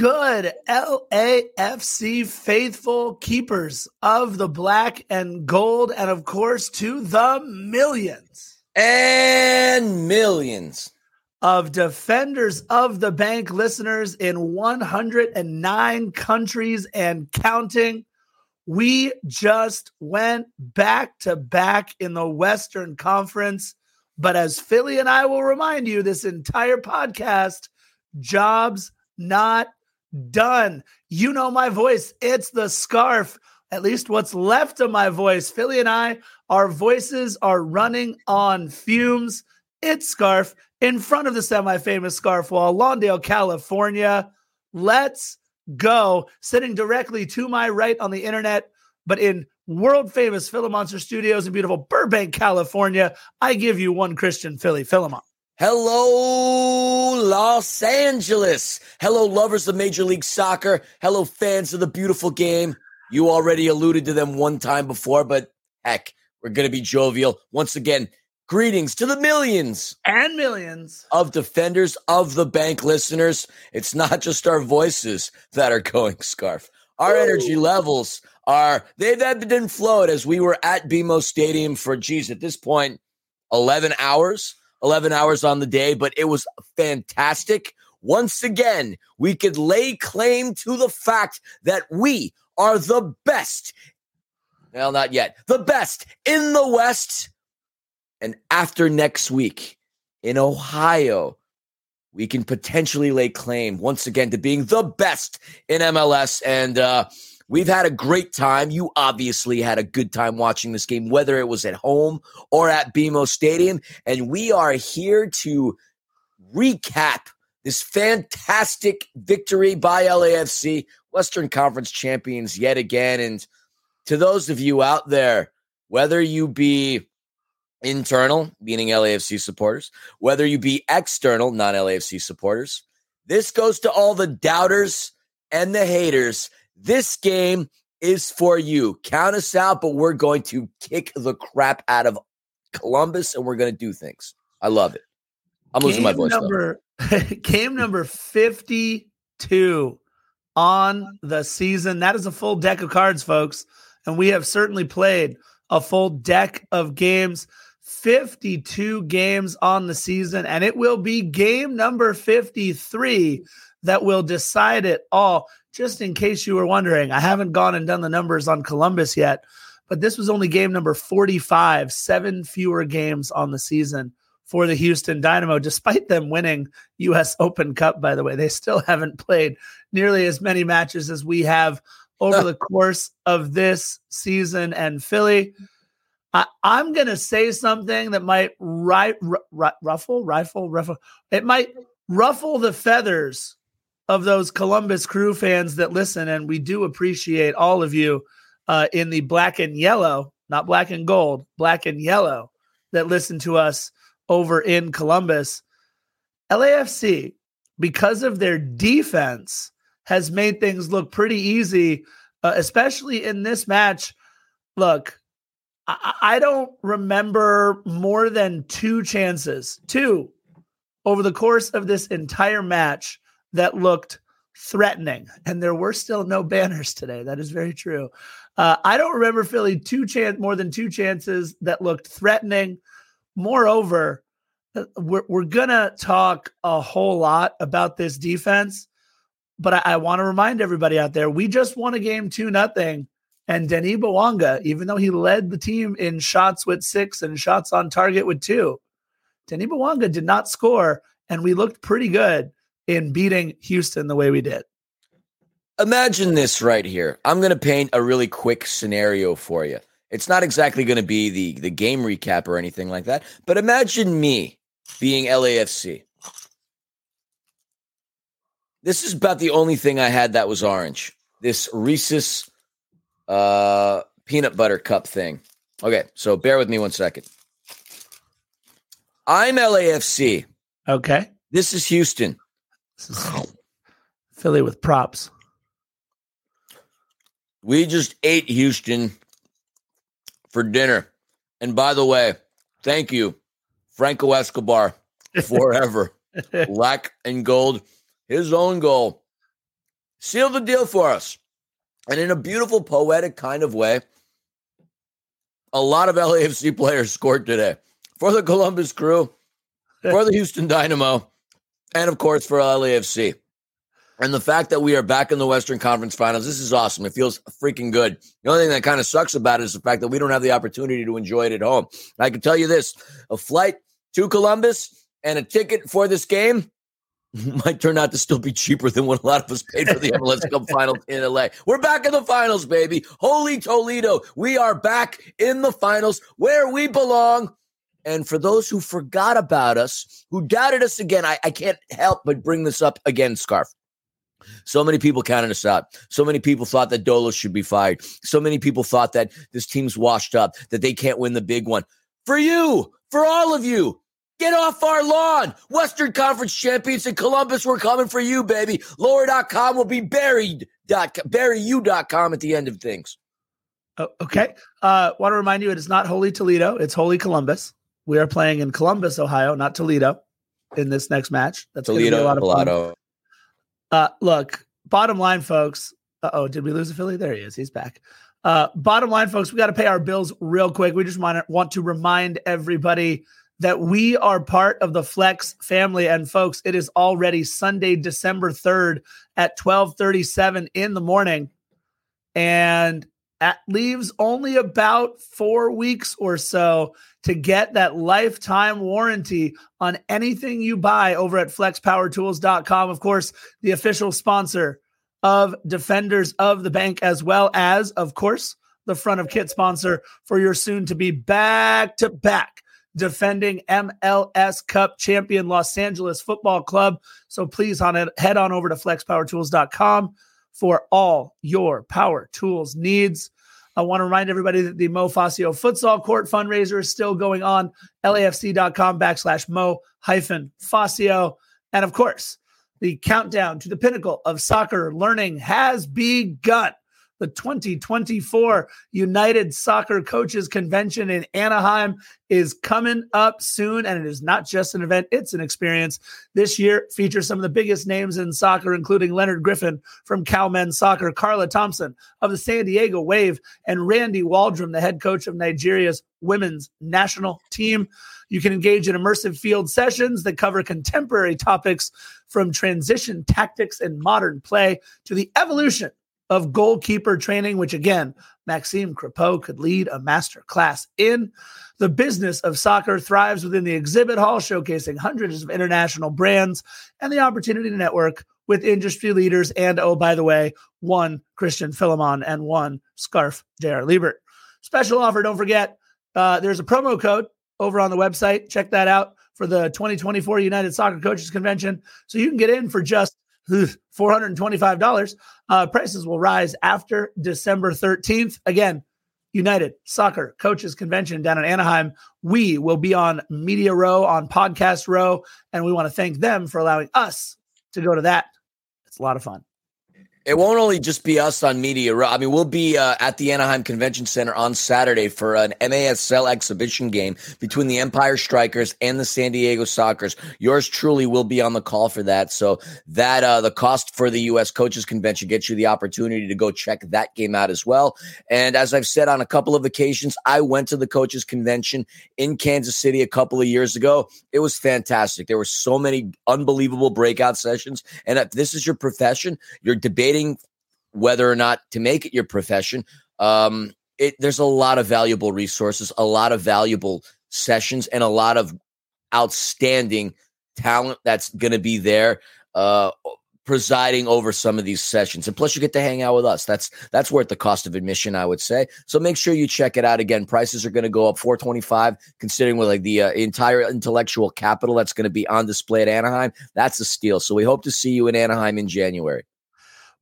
good, LAFC faithful keepers of the black and gold, and of course, to the millions and millions of defenders of the bank listeners in 109 countries and counting. We just went back to back in the Western Conference. But as Philly and I will remind you, this entire podcast, jobs not done. You know my voice. It's the scarf. At least what's left of my voice. Philly and I, our voices are running on fumes. It's scarf in front of the semi famous scarf wall, Lawndale, California. Let's go. Sitting directly to my right on the internet, but in world famous Philomonster Studios in beautiful Burbank, California, I give you one Christian Philly, Philemon. Hello, Los Angeles. Hello, lovers of Major League Soccer. Hello, fans of the beautiful game. You already alluded to them one time before, but heck, we're going to be jovial. Once again, greetings to the millions and millions of defenders of the bank listeners. It's not just our voices that are going scarf. Our Ooh. energy levels are, they've ebbed and flowed as we were at BMO Stadium for, geez, at this point, 11 hours 11 hours on the day, but it was fantastic. Once again, we could lay claim to the fact that we are the best. Well, not yet. The best in the West. And after next week in Ohio, we can potentially lay claim once again to being the best in MLS. And uh, We've had a great time. You obviously had a good time watching this game, whether it was at home or at BMO Stadium. And we are here to recap this fantastic victory by LAFC, Western Conference champions yet again. And to those of you out there, whether you be internal, meaning LAFC supporters, whether you be external, non LAFC supporters, this goes to all the doubters and the haters this game is for you. Count us out, but we're going to kick the crap out of Columbus and we're going to do things. I love it. I'm losing my voice. Number, game number 52 on the season. That is a full deck of cards, folks. And we have certainly played a full deck of games. 52 games on the season, and it will be game number 53 that will decide it all just in case you were wondering, I haven't gone and done the numbers on Columbus yet, but this was only game number 45, seven fewer games on the season for the Houston Dynamo, despite them winning US Open Cup, by the way. They still haven't played nearly as many matches as we have over the course of this season. And Philly, I, am going to say something that might ri- r- ruffle, rifle, ruffle. It might ruffle the feathers of those Columbus Crew fans that listen, and we do appreciate all of you uh, in the black and yellow, not black and gold, black and yellow that listen to us over in Columbus. LAFC, because of their defense, has made things look pretty easy, uh, especially in this match. Look, I-, I don't remember more than two chances, two over the course of this entire match that looked threatening. And there were still no banners today. That is very true. Uh, I don't remember Philly two chance more than two chances that looked threatening. Moreover, uh, we're, we're gonna talk a whole lot about this defense, but I, I want to remind everybody out there: we just won a game two nothing, and Denis Bouanga, even though he led the team in shots with six and shots on target with two, Denis Bouanga did not score, and we looked pretty good in beating Houston the way we did. Imagine this right here. I'm going to paint a really quick scenario for you. It's not exactly going to be the the game recap or anything like that, but imagine me being LAFC. This is about the only thing I had that was orange. This Reese's uh, peanut butter cup thing. Okay, so bear with me one second. I'm LAFC. Okay. This is Houston. This is Philly with props. We just ate Houston for dinner. And by the way, thank you, Franco Escobar, forever. Black and gold, his own goal. sealed the deal for us. And in a beautiful, poetic kind of way, a lot of LAFC players scored today for the Columbus Crew, for the Houston Dynamo, and of course for uh, LAFC. And the fact that we are back in the Western Conference Finals, this is awesome. It feels freaking good. The only thing that kind of sucks about it is the fact that we don't have the opportunity to enjoy it at home. I can tell you this a flight to Columbus and a ticket for this game might turn out to still be cheaper than what a lot of us paid for the MLS Cup final in LA. We're back in the finals, baby. Holy Toledo. We are back in the finals where we belong. And for those who forgot about us, who doubted us again, I, I can't help but bring this up again, Scarf. So many people counted us out. So many people thought that Dolo should be fired. So many people thought that this team's washed up, that they can't win the big one. For you, for all of you, get off our lawn. Western Conference champions in Columbus, we're coming for you, baby. Lower.com will be buried. Buryyou.com at the end of things. Oh, okay. Uh, want to remind you, it is not Holy Toledo, it's Holy Columbus. We are playing in Columbus, Ohio, not Toledo, in this next match. That's Toledo, a lot of. Uh, look, bottom line, folks. oh, did we lose a Philly? There he is. He's back. Uh, bottom line, folks, we got to pay our bills real quick. We just want, want to remind everybody that we are part of the Flex family. And folks, it is already Sunday, December 3rd at 1237 in the morning. And that leaves only about four weeks or so to get that lifetime warranty on anything you buy over at flexpowertools.com. Of course, the official sponsor of Defenders of the Bank, as well as, of course, the front of kit sponsor for your soon to be back to back defending MLS Cup champion Los Angeles Football Club. So please on it, head on over to flexpowertools.com for all your power tools needs. I want to remind everybody that the Mo Fascio Futsal Court fundraiser is still going on. LAFC.com backslash Mo hyphen Fascio. And of course, the countdown to the pinnacle of soccer learning has begun. The 2024 United Soccer Coaches Convention in Anaheim is coming up soon. And it is not just an event, it's an experience. This year features some of the biggest names in soccer, including Leonard Griffin from Cal Men's Soccer, Carla Thompson of the San Diego Wave, and Randy Waldrum, the head coach of Nigeria's women's national team. You can engage in immersive field sessions that cover contemporary topics from transition tactics and modern play to the evolution of goalkeeper training, which again, Maxime Crepeau could lead a master class in. The business of soccer thrives within the exhibit hall, showcasing hundreds of international brands and the opportunity to network with industry leaders. And oh, by the way, one Christian Philemon and one Scarf J.R. Liebert. Special offer, don't forget, uh, there's a promo code over on the website. Check that out for the 2024 United Soccer Coaches Convention. So you can get in for just $425. Uh, prices will rise after December 13th. Again, United Soccer Coaches Convention down in Anaheim. We will be on Media Row, on Podcast Row, and we want to thank them for allowing us to go to that. It's a lot of fun. It won't only just be us on Media I mean, we'll be uh, at the Anaheim Convention Center on Saturday for an MASL exhibition game between the Empire Strikers and the San Diego Sockers. Yours truly will be on the call for that. So that uh, the cost for the U.S. Coaches Convention gets you the opportunity to go check that game out as well. And as I've said on a couple of occasions, I went to the Coaches Convention in Kansas City a couple of years ago. It was fantastic. There were so many unbelievable breakout sessions. And if this is your profession, you're debating debating whether or not to make it your profession, um, it, there's a lot of valuable resources, a lot of valuable sessions, and a lot of outstanding talent that's going to be there. Uh, presiding over some of these sessions. And plus you get to hang out with us. That's that's worth the cost of admission i would say. So make sure you check it out again. Prices are going to go up 425 considering with like the uh, entire intellectual capital that's going to be on display at anaheim. That's a steal. So we hope to see you in anaheim in january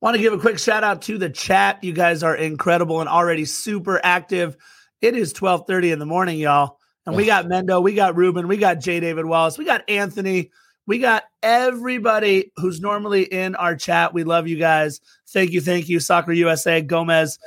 Want to give a quick shout out to the chat. You guys are incredible and already super active. It is 12:30 in the morning, y'all. And we got Mendo, we got Ruben, we got J. David Wallace, we got Anthony, we got everybody who's normally in our chat. We love you guys. Thank you, thank you, Soccer USA, Gomez,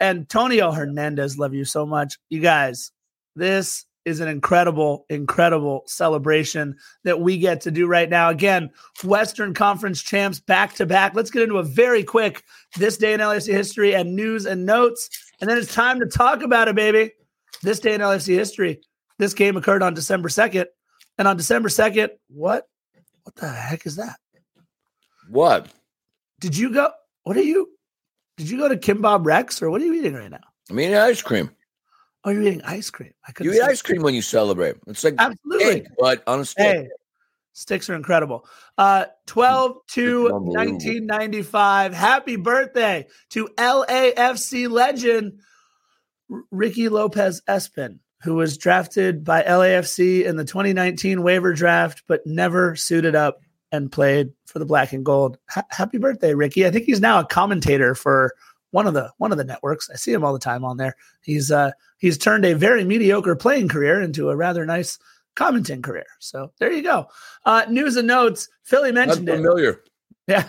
Antonio Hernandez. Love you so much. You guys, this is an incredible, incredible celebration that we get to do right now. Again, Western Conference champs back to back. Let's get into a very quick this day in LAFC history and news and notes. And then it's time to talk about it, baby. This day in LAFC history. This game occurred on December 2nd. And on December 2nd, what? What the heck is that? What? Did you go? What are you? Did you go to Kimbab Rex or what are you eating right now? I'm eating ice cream. Oh, you're eating ice cream. I you eat ice cream when you celebrate. It's like absolutely, cake, but on a stick. Hey, sticks are incredible. Uh, 12 to 1995. Happy birthday to LAFC legend Ricky Lopez Espin, who was drafted by LAFC in the 2019 waiver draft, but never suited up and played for the black and gold. happy birthday, Ricky. I think he's now a commentator for one of the one of the networks. I see him all the time on there. He's uh he's turned a very mediocre playing career into a rather nice commenting career. So there you go. Uh news and notes. Philly mentioned That's familiar. it. Yeah.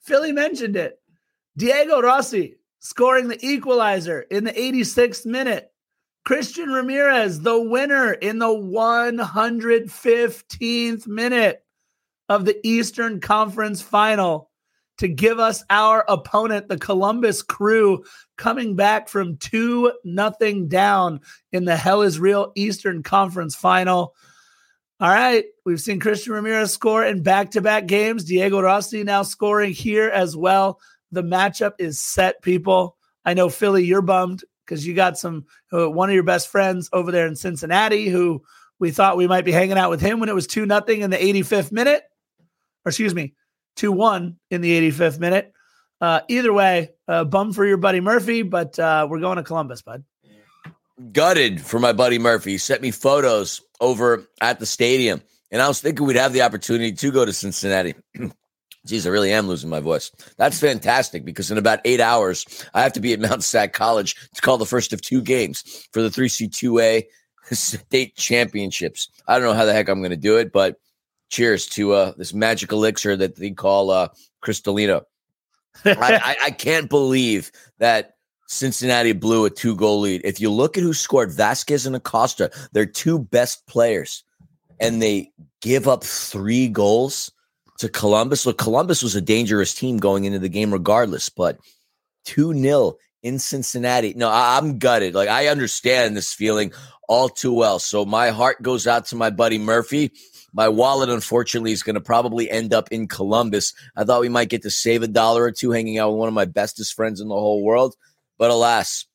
Philly mentioned it. Diego Rossi scoring the equalizer in the 86th minute. Christian Ramirez, the winner in the 115th minute of the Eastern Conference final to give us our opponent, the Columbus Crew, coming back from 2 nothing down in the Hell is Real Eastern Conference final. All right, we've seen Christian Ramirez score in back to back games. Diego Rossi now scoring here as well. The matchup is set, people. I know Philly, you're bummed because you got some uh, one of your best friends over there in Cincinnati who we thought we might be hanging out with him when it was 2 nothing in the 85th minute or excuse me, 2 1 in the 85th minute. Uh, either way, uh, bum for your buddy Murphy, but uh, we're going to Columbus, bud. Gutted for my buddy Murphy. He sent me photos over at the stadium, and I was thinking we'd have the opportunity to go to Cincinnati. Geez, I really am losing my voice. That's fantastic because in about eight hours, I have to be at Mount SAC College to call the first of two games for the 3C2A state championships. I don't know how the heck I'm going to do it, but cheers to uh, this magic elixir that they call uh, Cristalino. I, I, I, can't believe that Cincinnati blew a two goal lead. If you look at who scored, Vazquez and Acosta, they're two best players, and they give up three goals to Columbus. Look, Columbus was a dangerous team going into the game regardless, but 2 0 in Cincinnati. No, I, I'm gutted. Like, I understand this feeling all too well. So my heart goes out to my buddy Murphy my wallet, unfortunately, is going to probably end up in Columbus. I thought we might get to save a dollar or two hanging out with one of my bestest friends in the whole world. But alas,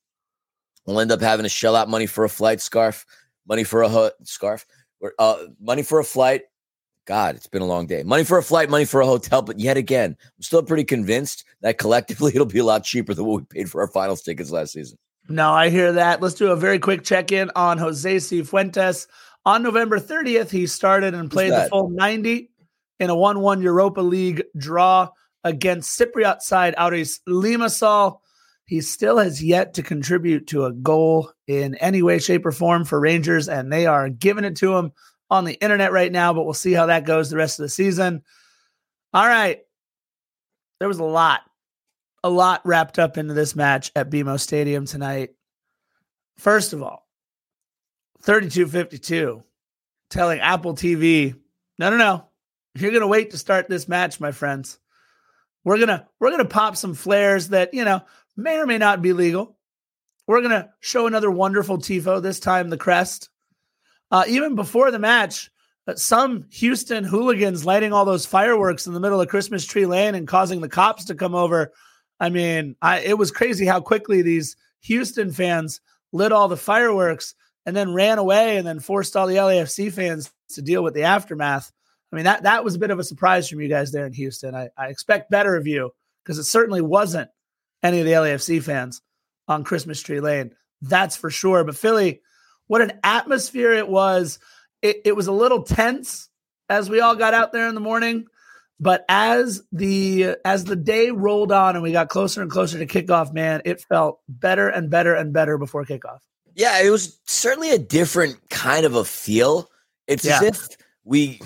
we'll end up having to shell out money for a flight scarf, money for a ho- scarf, or uh, money for a flight. God, it's been a long day. Money for a flight, money for a hotel. But yet again, I'm still pretty convinced that collectively it'll be a lot cheaper than what we paid for our finals tickets last season. No, I hear that. Let's do a very quick check in on Jose Cifuentes. On November 30th, he started and played the full 90 in a 1 1 Europa League draw against Cypriot side Aris Limassol. He still has yet to contribute to a goal in any way, shape, or form for Rangers, and they are giving it to him on the internet right now, but we'll see how that goes the rest of the season. All right. There was a lot, a lot wrapped up into this match at BMO Stadium tonight. First of all, 3252 telling Apple TV, no, no, no. You're to wait to start this match, my friends. We're to we're to pop some flares that, you know, may or may not be legal. We're to show another wonderful tifo, this time the crest. Uh, even before the match, uh, some Houston hooligans lighting all those fireworks in the middle of Christmas Tree Lane and causing the cops to come over. I mean, I, it was crazy how quickly these Houston fans lit all the fireworks and then ran away and then forced all the LAFC fans to deal with the aftermath. I mean, that that was a bit of a surprise from you guys there in Houston. I, I expect better of you because it certainly wasn't any of the LAFC fans on Christmas Tree Lane. That's for sure. But Philly, what an atmosphere it was. It, it was a little tense as we all got out there in the morning. But as the as the day rolled on and we got closer and closer to kickoff, man, it felt better and better and better before kickoff. Yeah, it was certainly a different kind of a feel. It's yeah. as if we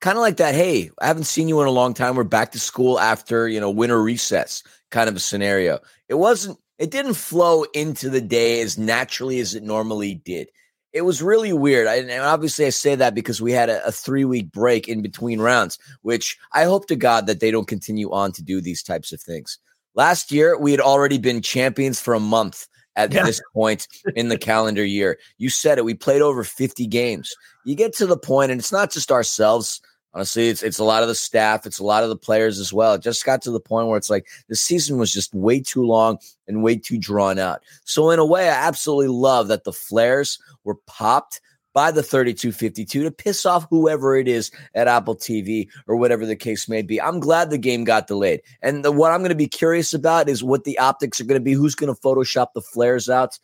kind of like that. Hey, I haven't seen you in a long time. We're back to school after, you know, winter recess kind of a scenario. It wasn't, it didn't flow into the day as naturally as it normally did. it was really weird. I, and obviously, I say that because we had a, a three week break in between rounds, which I hope to God that they don't continue on to do these types of things. Last year, we had already been champions for a month at yeah. this point in the calendar year. You said it. We played over 50 games. You get to the point, and it's not just ourselves. Honestly, it's it's a lot of the staff, it's a lot of the players as well. It just got to the point where it's like the season was just way too long and way too drawn out. So in a way, I absolutely love that the flares were popped by the 3252 to piss off whoever it is at Apple TV or whatever the case may be. I'm glad the game got delayed. And the, what I'm going to be curious about is what the optics are going to be, who's going to Photoshop the flares out.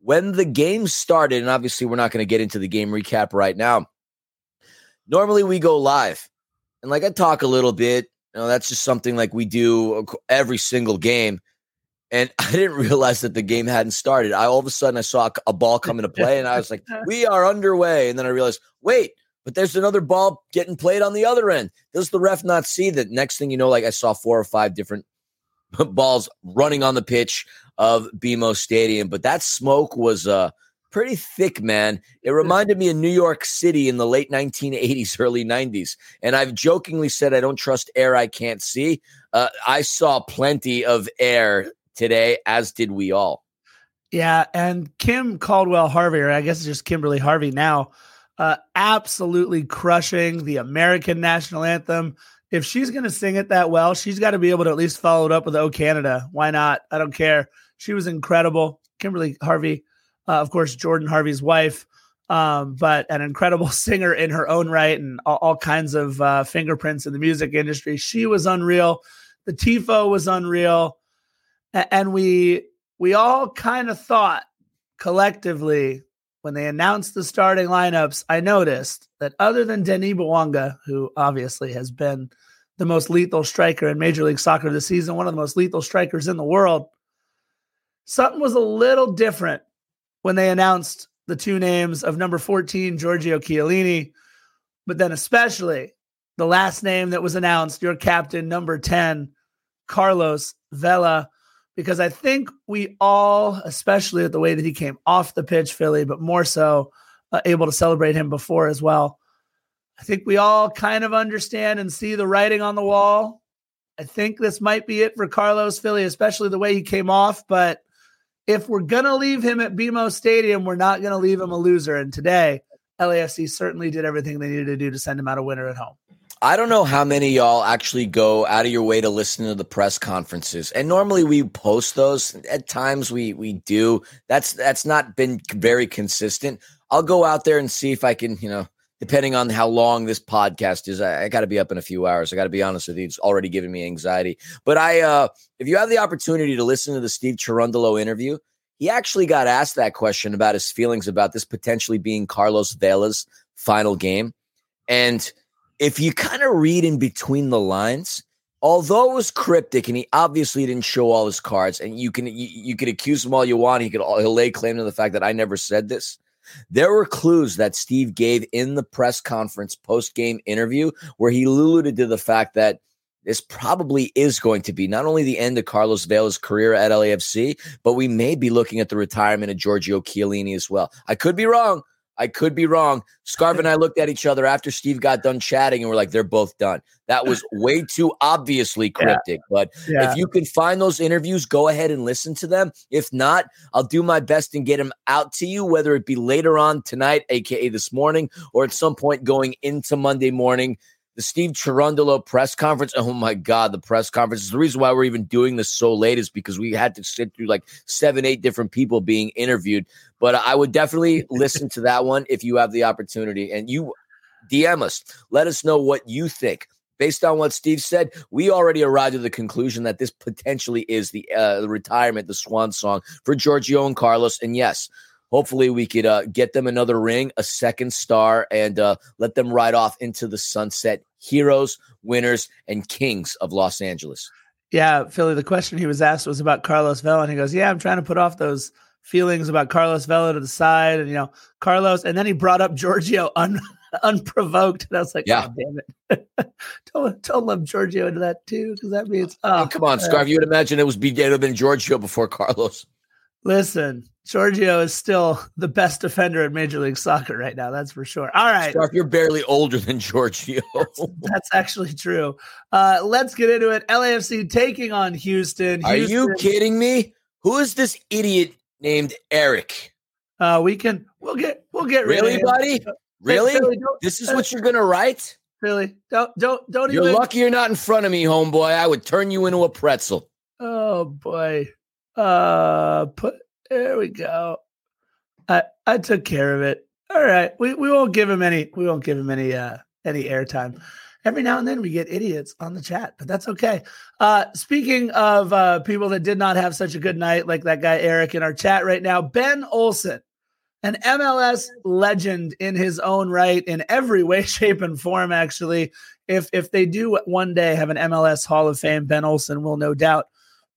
When the game started, and obviously we're not going to get into the game recap right now, normally we go live. And like I talk a little bit, you know, that's just something like we do every single game. And I didn't realize that the game hadn't started. I all of a sudden I saw a ball come into play, and I was like, "We are underway." And then I realized, wait, but there's another ball getting played on the other end. Does the ref not see that? Next thing you know, like I saw four or five different balls running on the pitch of BMO Stadium. But that smoke was uh, pretty thick, man. It reminded me of New York City in the late 1980s, early 90s. And I've jokingly said I don't trust air I can't see. Uh, I saw plenty of air today, as did we all. Yeah, and Kim Caldwell Harvey, or I guess it's just Kimberly Harvey now, uh, absolutely crushing the American national anthem. If she's going to sing it that well, she's got to be able to at least follow it up with "Oh Canada." Why not? I don't care. She was incredible. Kimberly Harvey, uh, of course, Jordan Harvey's wife, um, but an incredible singer in her own right, and all, all kinds of uh, fingerprints in the music industry. She was unreal. The tifo was unreal and we we all kind of thought collectively when they announced the starting lineups, I noticed that other than Denis Bouanga, who obviously has been the most lethal striker in Major League Soccer this season, one of the most lethal strikers in the world, something was a little different when they announced the two names of number 14, Giorgio Chiellini, but then especially the last name that was announced, your captain, number 10, Carlos Vela because I think we all, especially at the way that he came off the pitch, Philly, but more so uh, able to celebrate him before as well. I think we all kind of understand and see the writing on the wall. I think this might be it for Carlos Philly, especially the way he came off. But if we're going to leave him at BMO Stadium, we're not going to leave him a loser. And today, LAFC certainly did everything they needed to do to send him out a winner at home. I don't know how many y'all actually go out of your way to listen to the press conferences. And normally we post those. At times we we do. That's that's not been very consistent. I'll go out there and see if I can, you know, depending on how long this podcast is. I, I got to be up in a few hours. I got to be honest with you. It's already giving me anxiety. But I uh if you have the opportunity to listen to the Steve Cherundolo interview, he actually got asked that question about his feelings about this potentially being Carlos Vela's final game. And if you kind of read in between the lines, although it was cryptic and he obviously didn't show all his cards, and you can you, you accuse him all you want, he could he'll lay claim to the fact that I never said this. There were clues that Steve gave in the press conference post game interview where he alluded to the fact that this probably is going to be not only the end of Carlos Vela's career at LAFC, but we may be looking at the retirement of Giorgio Chiellini as well. I could be wrong. I could be wrong. Scarv and I looked at each other after Steve got done chatting and we're like, they're both done. That was way too obviously cryptic. Yeah. But yeah. if you can find those interviews, go ahead and listen to them. If not, I'll do my best and get them out to you, whether it be later on tonight, aka this morning, or at some point going into Monday morning the Steve Cherundolo press conference. Oh my God, the press conference. Is the reason why we're even doing this so late is because we had to sit through like seven, eight different people being interviewed. But I would definitely listen to that one if you have the opportunity. And you DM us, let us know what you think. Based on what Steve said, we already arrived at the conclusion that this potentially is the, uh, the retirement, the swan song for Giorgio and Carlos. And yes, hopefully we could uh, get them another ring, a second star, and uh, let them ride off into the sunset. Heroes, winners, and kings of Los Angeles. Yeah, Philly. The question he was asked was about Carlos Vela, and he goes, "Yeah, I'm trying to put off those feelings about Carlos Vela to the side, and you know, Carlos." And then he brought up Giorgio un- unprovoked, and I was like, "Yeah, oh, damn it, don't don't love Giorgio into that too, because that means oh, oh come on, Scarf. You would imagine it was be would have been Giorgio before Carlos." Listen, Giorgio is still the best defender in Major League Soccer right now. That's for sure. All right. Scarf, you're barely older than Giorgio. that's, that's actually true. Uh, let's get into it. LAFC taking on Houston. Houston. Are you kidding me? Who is this idiot named Eric? Uh, we can. We'll get. We'll get. Really, buddy? Really? Philly, this is what you're gonna write? Really? Don't. Don't. Don't. You're even... lucky you're not in front of me, homeboy. I would turn you into a pretzel. Oh boy. Uh, put there we go. I I took care of it. All right. We we won't give him any we won't give him any uh any airtime. Every now and then we get idiots on the chat, but that's okay. Uh speaking of uh people that did not have such a good night, like that guy Eric in our chat right now, Ben Olsen, an MLS legend in his own right, in every way, shape, and form, actually. If if they do one day have an MLS Hall of Fame, Ben Olsen will no doubt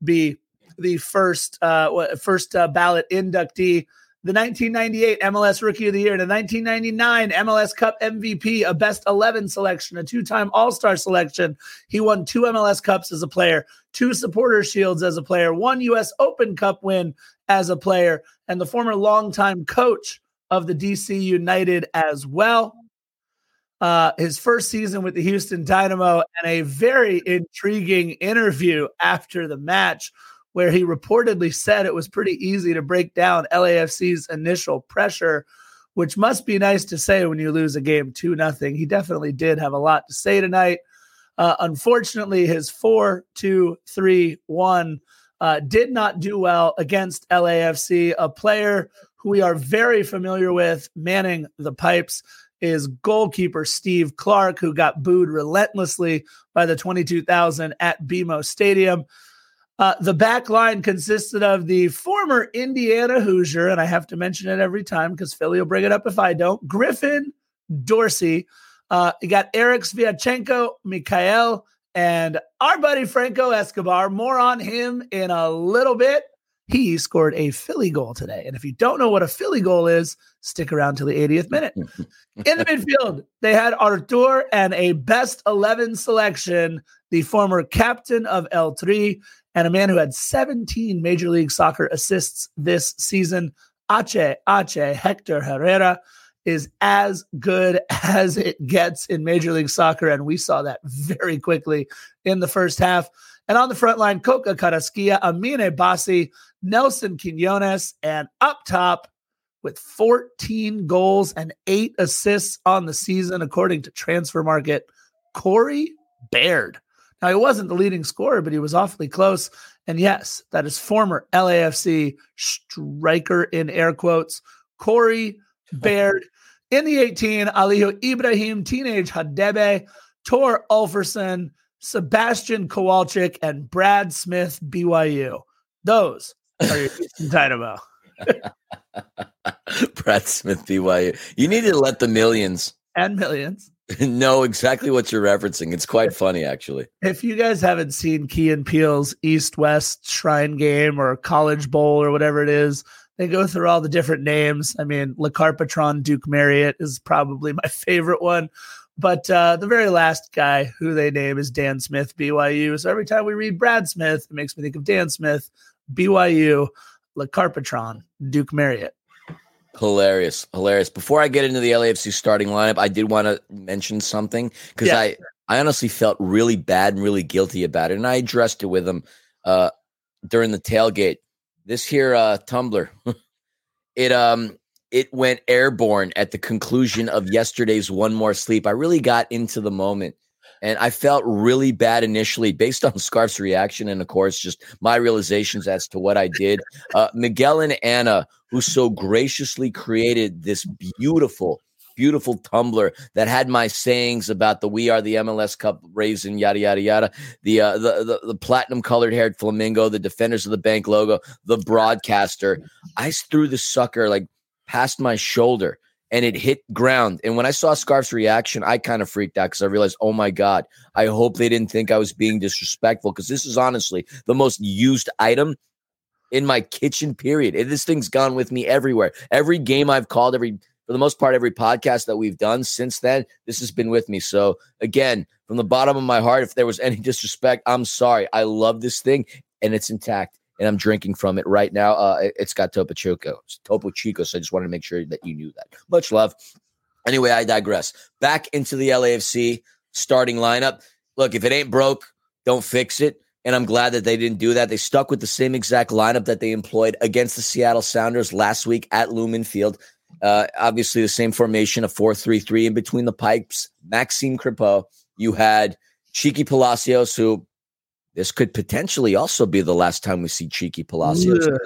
be the first uh, first uh, ballot inductee. The 1998 MLS Rookie of the Year, the 1999 MLS Cup MVP, a best 11 selection, a two time All Star selection. He won two MLS Cups as a player, two Supporter Shields as a player, one U.S. Open Cup win as a player, and the former longtime coach of the DC United as well. Uh, his first season with the Houston Dynamo, and a very intriguing interview after the match where he reportedly said it was pretty easy to break down LAFC's initial pressure, which must be nice to say when you lose a game 2 nothing. He definitely did have a lot to say tonight. Uh, unfortunately, his 4 2 3 1 uh, did not do well against LAFC, a player who we are very familiar with manning the pipes is goalkeeper Steve Clark, who got booed relentlessly by the 22,000 at BMO Stadium. Uh, the back line consisted of the former Indiana Hoosier, and I have to mention it every time because Philly will bring it up if I don't. Griffin Dorsey. Uh, you got Erik Sviatchenko, Micael, and our buddy Franco Escobar. More on him in a little bit. He scored a Philly goal today. And if you don't know what a Philly goal is, stick around till the 80th minute. in the midfield, they had Artur and a best 11 selection, the former captain of El Tri and a man who had 17 Major League Soccer assists this season, Ache Ache Hector Herrera, is as good as it gets in Major League Soccer. And we saw that very quickly in the first half. And on the front line, Coco Carrasquilla, Amine Bassi, Nelson Quinones, and up top with 14 goals and eight assists on the season, according to Transfermarkt, Corey Baird. Now, he wasn't the leading scorer, but he was awfully close. And yes, that is former LAFC striker in air quotes, Corey Baird. In the 18, Aliou Ibrahim, Teenage Hadebe, Thor Ulfarsson, Sebastian Kowalczyk, and Brad Smith, BYU. Those are your Dynamo. Brad Smith, BYU. You need to let the millions and millions know exactly what you're referencing. It's quite funny, actually. If you guys haven't seen Key and Peele's East West Shrine Game or College Bowl or whatever it is, they go through all the different names. I mean, Le Carpatron Duke Marriott is probably my favorite one. But uh, the very last guy who they name is Dan Smith, BYU. So every time we read Brad Smith, it makes me think of Dan Smith, BYU, Le Carpatron, Duke Marriott. Hilarious, hilarious. Before I get into the LAFC starting lineup, I did want to mention something because yeah. I, I honestly felt really bad and really guilty about it, and I addressed it with him uh, during the tailgate. This here uh, tumbler, it um it went airborne at the conclusion of yesterday's one more sleep. I really got into the moment. And I felt really bad initially based on Scarf's reaction and, of course, just my realizations as to what I did. Uh, Miguel and Anna, who so graciously created this beautiful, beautiful tumbler that had my sayings about the "We Are the MLS Cup" raisin, yada yada yada. The uh, the, the the platinum colored haired flamingo, the defenders of the bank logo, the broadcaster. I threw the sucker like past my shoulder and it hit ground. And when I saw Scarf's reaction, I kind of freaked out because I realized, oh my God, I hope they didn't think I was being disrespectful because this is honestly the most used item in my kitchen, period. And this thing's gone with me everywhere. Every game I've called, every for the most part, every podcast that we've done since then, this has been with me. So again, from the bottom of my heart, if there was any disrespect, I'm sorry. I love this thing and it's intact and I'm drinking from it right now. Uh, it's got Topo Chico, Topo Chico. So I just wanted to make sure that you knew that. Much love. Anyway, I digress. Back into the LAFC starting lineup. Look, if it ain't broke, don't fix it. And I'm glad that they didn't do that. They stuck with the same exact lineup that they employed against the Seattle Sounders last week at Lumen Field. Uh, obviously, the same formation, a 4 3 3 in between the pipes. Maxime Crepeau. You had Cheeky Palacios, who this could potentially also be the last time we see Cheeky Palacios. Yeah.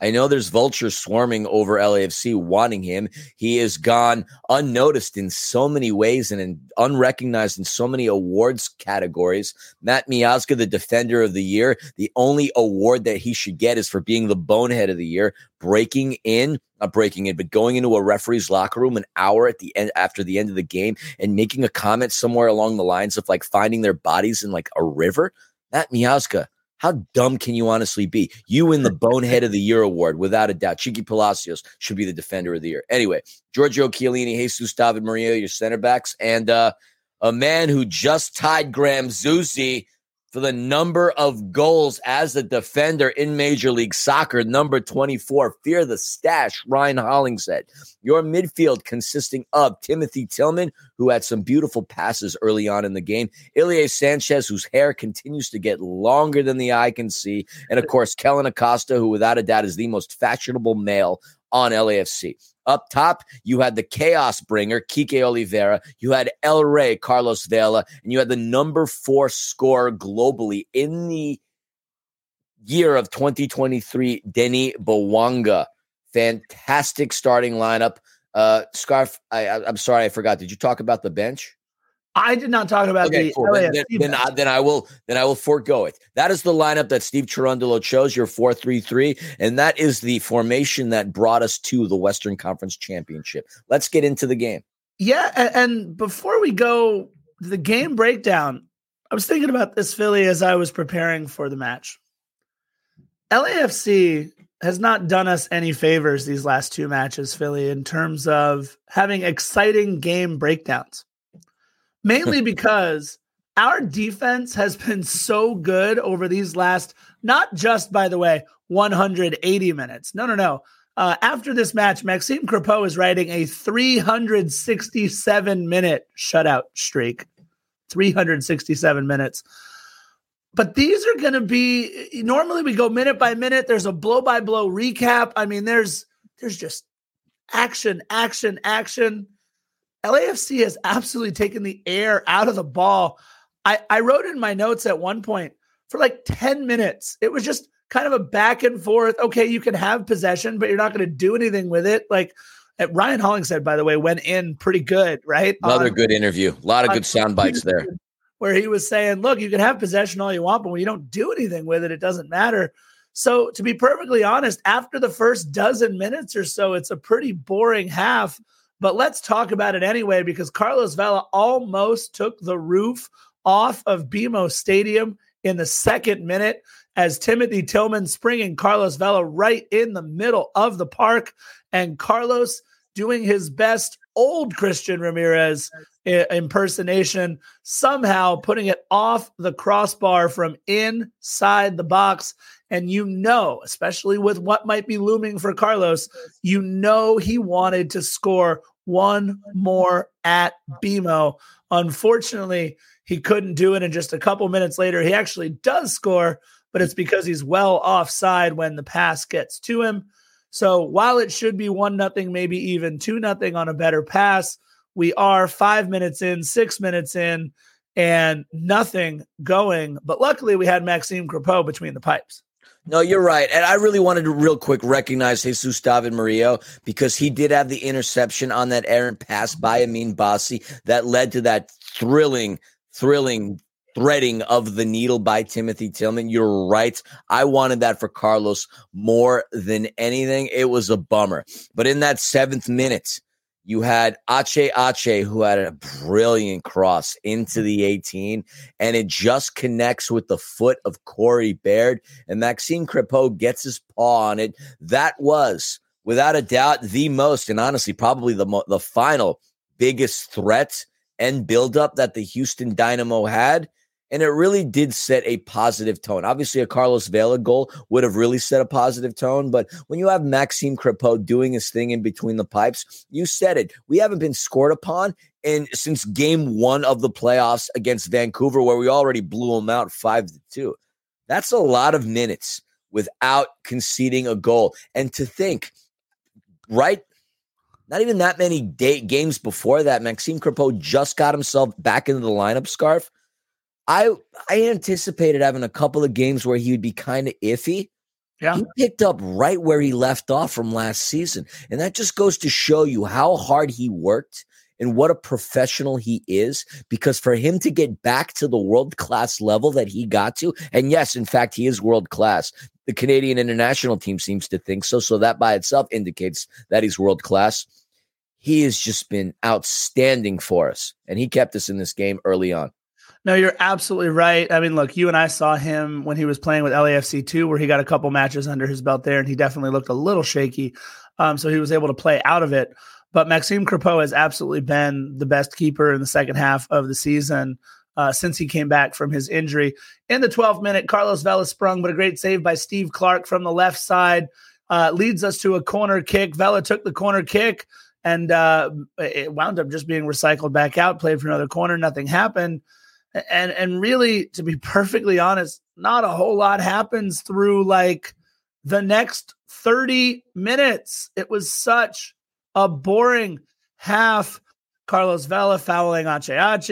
I know there's vultures swarming over LAFC wanting him. He has gone unnoticed in so many ways and in, unrecognized in so many awards categories. Matt Miazga, the defender of the year, the only award that he should get is for being the bonehead of the year, breaking in, not breaking in, but going into a referee's locker room an hour at the end after the end of the game and making a comment somewhere along the lines of like finding their bodies in like a river. Matt Miazga how dumb can you honestly be? You win the Bonehead of the Year award without a doubt. Cheeky Palacios should be the Defender of the Year. Anyway, Giorgio Chiellini, Jesus David Murillo, your center backs, and uh, a man who just tied Graham Zusi for the number of goals as a defender in Major League Soccer. Number 24, Fear the Stash, Ryan Hollingshead. Your midfield consisting of Timothy Tillman, who had some beautiful passes early on in the game, Ilie Sanchez, whose hair continues to get longer than the eye can see, and of course, Kellyn Acosta, who without a doubt is the most fashionable male on LAFC. Up top, you had the chaos bringer, Kike Olivera. You had El Rey, Carlos Vela, and you had the number four scorer globally in the year of 2023, Denny Bouanga. Fantastic starting lineup. Uh, Scarf, I, I'm sorry, I forgot. Did you talk about the bench? I did not talk about okay, the cool. then, then, then, I, then, I, will then I will forego it. That is the lineup that Steve Cherundolo chose, your four three three, and that is the formation that brought us to the Western Conference Championship. Let's get into the game. Yeah, and, and before we go the game breakdown, I was thinking about this Philly as I was preparing for the match. LAFC has not done us any favors these last two matches, Philly, in terms of having exciting game breakdowns mainly because our defense has been so good over these last, not just by the way, 180 minutes. No, no, no. Uh, after this match, Maxime Crepeau is writing a 367 minute shutout streak. 367 minutes. But these are going to be normally we go minute by minute. There's a blow by blow recap. I mean, there's there's just action, action, action. LAFC has absolutely taken the air out of the ball. I, I wrote in my notes at one point for like 10 minutes. It was just kind of a back and forth. Okay, you can have possession, but you're not going to do anything with it. Like uh, Ryan Hollingshead, by the way, went in pretty good, right? Another on, good interview. A lot of good sound bites there. Where he was saying, look, you can have possession all you want, but when you don't do anything with it, it doesn't matter. So, to be perfectly honest, after the first dozen minutes or so, it's a pretty boring half. But let's talk about it anyway because Carlos Vela almost took the roof off of BMO Stadium in the second minute as Timothy Tillman springing Carlos Vela right in the middle of the park and Carlos doing his best old Christian Ramirez impersonation, somehow putting it off the crossbar from inside the box. And you know, especially with what might be looming for Carlos, you know he wanted to score one more at BMO. Unfortunately, he couldn't do it. And just a couple minutes later, he actually does score, but it's because he's well offside when the pass gets to him. So while it should be one nothing, maybe even two nothing on a better pass, we are five minutes in, six minutes in, and nothing going. But luckily, we had Maxime Crepeau between the pipes. No, you're right. And I really wanted to real quick recognize Jesus David Murillo because he did have the interception on that errant pass by Amine Bassi that led to that thrilling, thrilling threading of the needle by Timothy Tillman. You're right. I wanted that for Carlos more than anything. It was a bummer. But in that seventh minute, you had HH, who had a brilliant cross into the 18, and it just connects with the foot of Corey Baird. And Maxime Crepeau gets his paw on it. That was, without a doubt, the most, and honestly, probably the, mo- the final biggest threat and buildup that the Houston Dynamo had. And it really did set a positive tone. Obviously, a Carlos Vela goal would have really set a positive tone. But when you have Maxime Crepeau doing his thing in between the pipes, you said it. We haven't been scored upon in since game one of the playoffs against Vancouver, where we already blew them out five to two. That's a lot of minutes without conceding a goal. And to think, right not even that many day, games before that, Maxime Crepeau just got himself back into the lineup scarf. I I anticipated having a couple of games where he would be kind of iffy. Yeah. He picked up right where he left off from last season. And that just goes to show you how hard he worked and what a professional he is. Because for him to get back to the world class level that he got to, and yes, in fact, he is world class. The Canadian international team seems to think so. So that by itself indicates that he's world class he has just been outstanding for us. And he kept us in this game early on. No, you're absolutely right. I mean, look, you and I saw him when he was playing with LAFC too, where he got a couple matches under his belt there, and he definitely looked a little shaky. Um, so he was able to play out of it. But Maxime Crepeau has absolutely been the best keeper in the second half of the season uh, since he came back from his injury. In the 12th minute, Carlos Vela sprung, but a great save by Steve Clark from the left side uh, leads us to a corner kick. Vela took the corner kick and uh, it wound up just being recycled back out. Played for another corner, nothing happened, and and really, to be perfectly honest, not a whole lot happens through like the next thirty minutes. It was such a boring half. Carlos Vela fouling HH.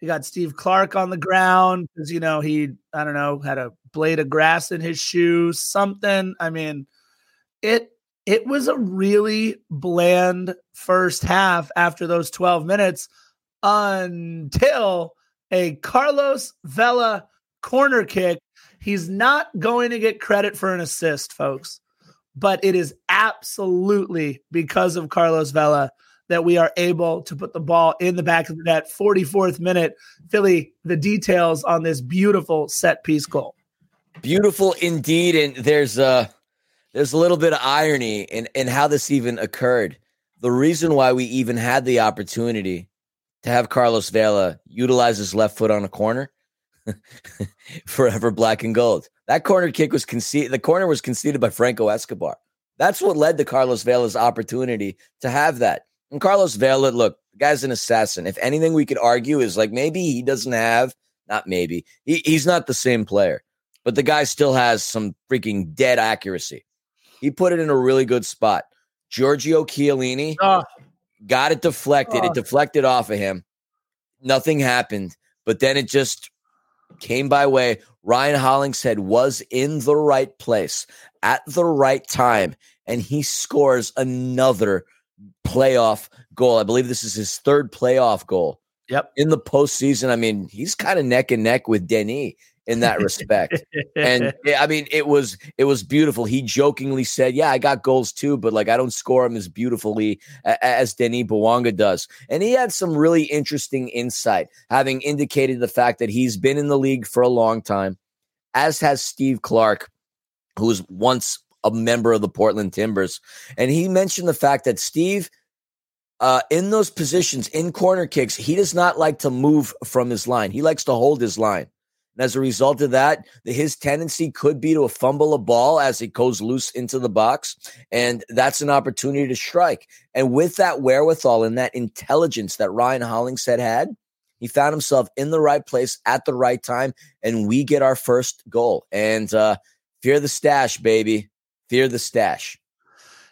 You got Steve Clark on the ground because you know he I don't know had a blade of grass in his shoe, something. I mean, it it was a really bland first half after those 12 minutes until a Carlos Vela corner kick. He's not going to get credit for an assist, folks, but it is absolutely because of Carlos Vela that we are able to put the ball in the back of the net. 44th minute, Philly, the details on this beautiful set piece goal. Beautiful indeed. And there's a. Uh there's a little bit of irony in, in how this even occurred. The reason why we even had the opportunity to have Carlos Vela utilize his left foot on a corner, forever black and gold. That corner kick was conceded. The corner was conceded by Franco Escobar. That's what led to Carlos Vela's opportunity to have that. And Carlos Vela, look, the guy's an assassin. If anything, we could argue is like maybe he doesn't have, not maybe, he, he's not the same player, but the guy still has some freaking dead accuracy. He put it in a really good spot. Giorgio Chiellini oh. Got it deflected. It deflected off of him. Nothing happened, but then it just came by way. Ryan Hollingshead was in the right place at the right time, and he scores another playoff goal. I believe this is his third playoff goal. Yep. In the postseason, I mean, he's kind of neck and neck with Denis in that respect. and I mean, it was it was beautiful. He jokingly said, "Yeah, I got goals too, but like I don't score them as beautifully as Denis Bouanga does." And he had some really interesting insight, having indicated the fact that he's been in the league for a long time, as has Steve Clark, who was once a member of the Portland Timbers, and he mentioned the fact that Steve. Uh, in those positions, in corner kicks, he does not like to move from his line. He likes to hold his line. And as a result of that, his tendency could be to fumble a ball as it goes loose into the box. And that's an opportunity to strike. And with that wherewithal and that intelligence that Ryan Hollingshead had, he found himself in the right place at the right time. And we get our first goal. And uh, fear the stash, baby. Fear the stash.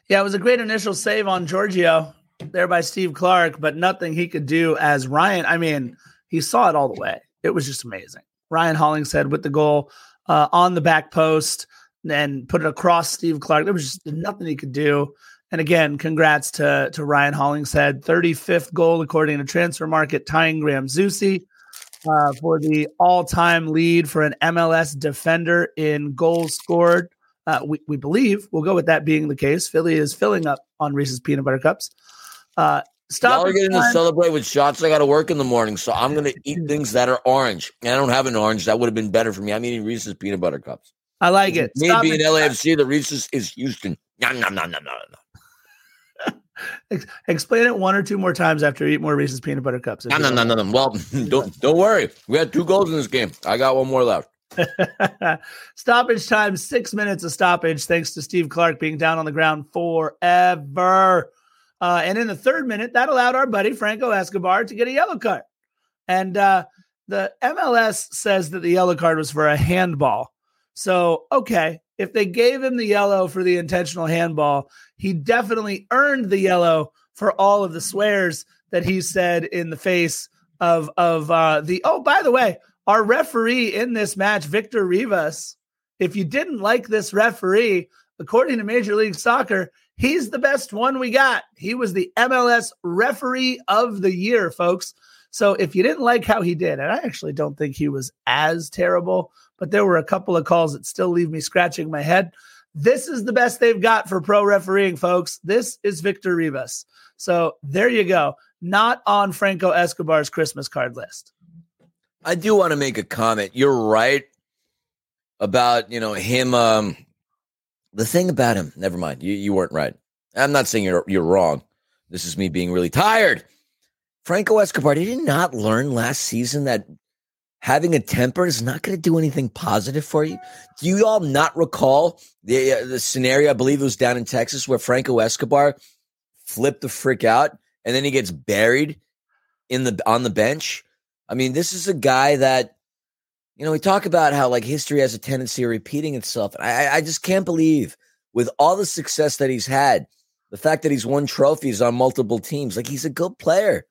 Yeah, it was a great initial save on Giorgio there by Steve Clark, but nothing he could do as Ryan. I mean, he saw it all the way. It was just amazing. Ryan Hollingshead with the goal uh, on the back post and put it across Steve Clark. There was just nothing he could do. And again, congrats to, to Ryan Hollingshead, 35th goal according to Transfermarkt, tying Graham Zusi uh, for the all-time lead for an MLS defender in goals scored. Uh, we, we believe we'll go with that being the case. Philly is filling up on Reese's peanut butter cups. Uh, Stop. Y'all are getting to celebrate with shots. I got to work in the morning, so I'm going to eat things that are orange. And I don't have an orange. That would have been better for me. I'm eating Reese's peanut butter cups. I like it. Me Stop being LAFC, the Reese's is Houston. No, no, no, no, no, no. Explain it one or two more times after you eat more Reese's peanut butter cups. No, no, no, no, no. Well, don't don't worry. We had two goals in this game. I got one more left. stoppage time, six minutes of stoppage, thanks to Steve Clark being down on the ground forever. Uh, and in the third minute, that allowed our buddy Franco Escobar to get a yellow card. And uh, the MLS says that the yellow card was for a handball. So, okay, if they gave him the yellow for the intentional handball, he definitely earned the yellow for all of the swears that he said in the face of of uh, the. Oh, by the way, our referee in this match, Victor Rivas. If you didn't like this referee, according to Major League Soccer, he's the best one we got. He was the MLS referee of the year, folks. So if you didn't like how he did, and I actually don't think he was as terrible, but there were a couple of calls that still leave me scratching my head. This is the best they've got for pro refereeing, folks. This is Victor Rivas. So there you go. Not on Franco Escobar's Christmas card list. I do want to make a comment. You're right about, you know, him um the thing about him, never mind. You you weren't right. I'm not saying you're you're wrong. This is me being really tired. Franco Escobar, did he not learn last season that having a temper is not going to do anything positive for you? Do you all not recall the uh, the scenario? I believe it was down in Texas where Franco Escobar flipped the frick out and then he gets buried in the on the bench. I mean, this is a guy that you know we talk about how like history has a tendency of repeating itself. I, I just can't believe with all the success that he's had, the fact that he's won trophies on multiple teams, like he's a good player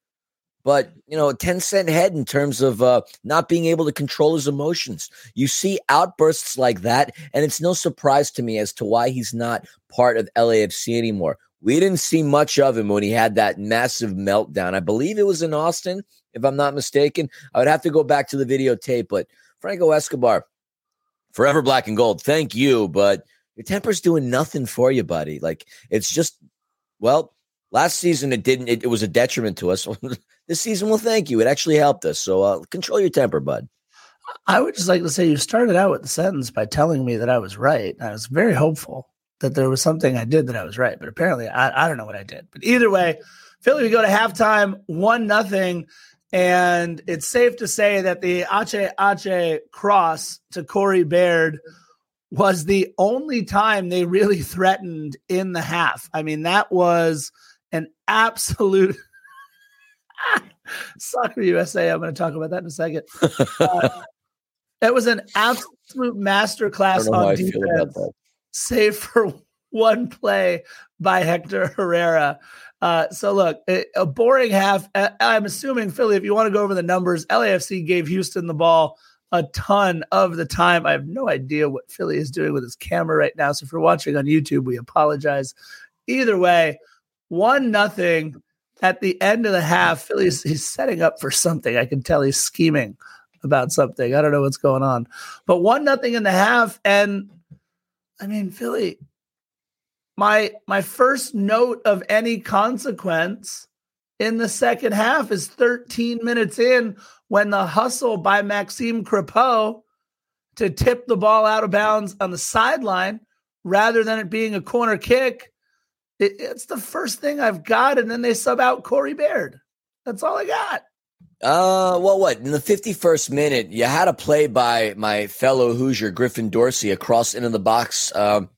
but you know, a 10 cent head in terms of uh, not being able to control his emotions. You see outbursts like that, and it's no surprise to me as to why he's not part of LAFC anymore. We didn't see much of him when he had that massive meltdown. I believe it was in Austin, if I'm not mistaken. I would have to go back to the videotape, but Franco Escobar, forever black and gold. Thank you, but your temper's doing nothing for you, buddy. Like it's just, well, last season it didn't. It, it was a detriment to us. this season, well, thank you. It actually helped us. So uh, control your temper, bud. I would just like to say you started out with the sentence by telling me that I was right. I was very hopeful that there was something I did that I was right, but apparently I, I don't know what I did. But either way, Philly, we go to halftime, one nothing, and it's safe to say that the HH cross to Corey Baird was the only time they really threatened in the half. I mean, that was an absolute Soccer USA. I'm going to talk about that in a second. Uh, it was an absolute masterclass on defense, save for one play by Hector Herrera. Uh, so look, a boring half. Uh, I'm assuming Philly. If you want to go over the numbers, LAFC gave Houston the ball a ton of the time. I have no idea what Philly is doing with his camera right now. So if you're watching on YouTube, we apologize. Either way, one nothing at the end of the half, Philly's he's setting up for something. I can tell he's scheming about something. I don't know what's going on. But one nothing in the half, and I mean, Philly, my my first note of any consequence in the second half is 13 minutes in when the hustle by Maxime Crepeau to tip the ball out of bounds on the sideline rather than it being a corner kick it, it's the first thing I've got, and then they sub out Corey Baird. That's all I got. Uh, well, what in the fifty-first minute, you had a play by my fellow Hoosier Griffin Dorsey across into the box, um,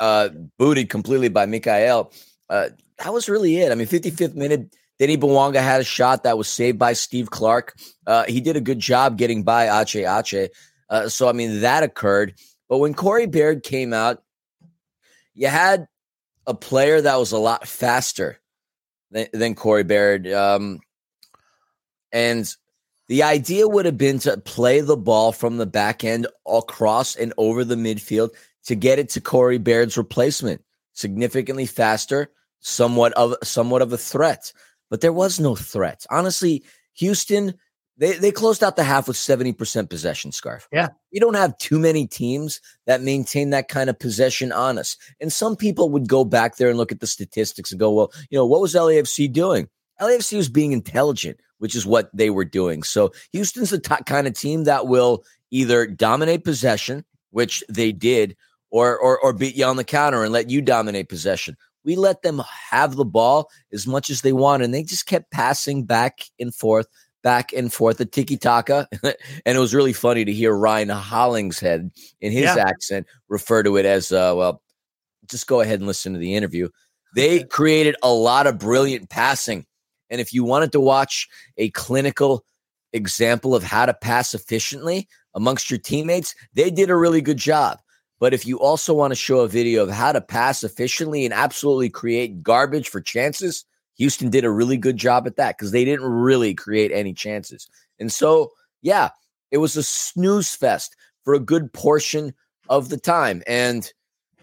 uh, booted completely by Micael. Uh, that was really it. I mean, fifty-fifth minute, Denny Bouanga had a shot that was saved by Steve Clark. Uh, he did a good job getting by HH. Uh, so I mean, that occurred. But when Corey Baird came out, you had a player that was a lot faster than, than Corey Baird. Um, and the idea would have been to play the ball from the back end across and over the midfield to get it to Corey Baird's replacement. Significantly faster, somewhat of somewhat of a threat. But there was no threat. Honestly, Houston they they closed out the half with 70% possession scarf. Yeah. You don't have too many teams that maintain that kind of possession on us. And some people would go back there and look at the statistics and go, well, you know, what was LAFC doing? LAFC was being intelligent, which is what they were doing. So Houston's the t- kind of team that will either dominate possession, which they did, or, or or beat you on the counter and let you dominate possession. we let them have the ball as much as they want. And they just kept passing back and forth, back and forth, the tiki taka. and it was really funny to hear Ryan Hollingshead in his yeah. accent refer to it as, uh, well, just go ahead and listen to the interview. They created a lot of brilliant passing. And if you wanted to watch a clinical example of how to pass efficiently amongst your teammates, they did a really good job. But if you also want to show a video of how to pass efficiently and absolutely create garbage for chances, Houston did a really good job at that because they didn't really create any chances. And so, yeah, it was a snooze fest for a good portion of the time. And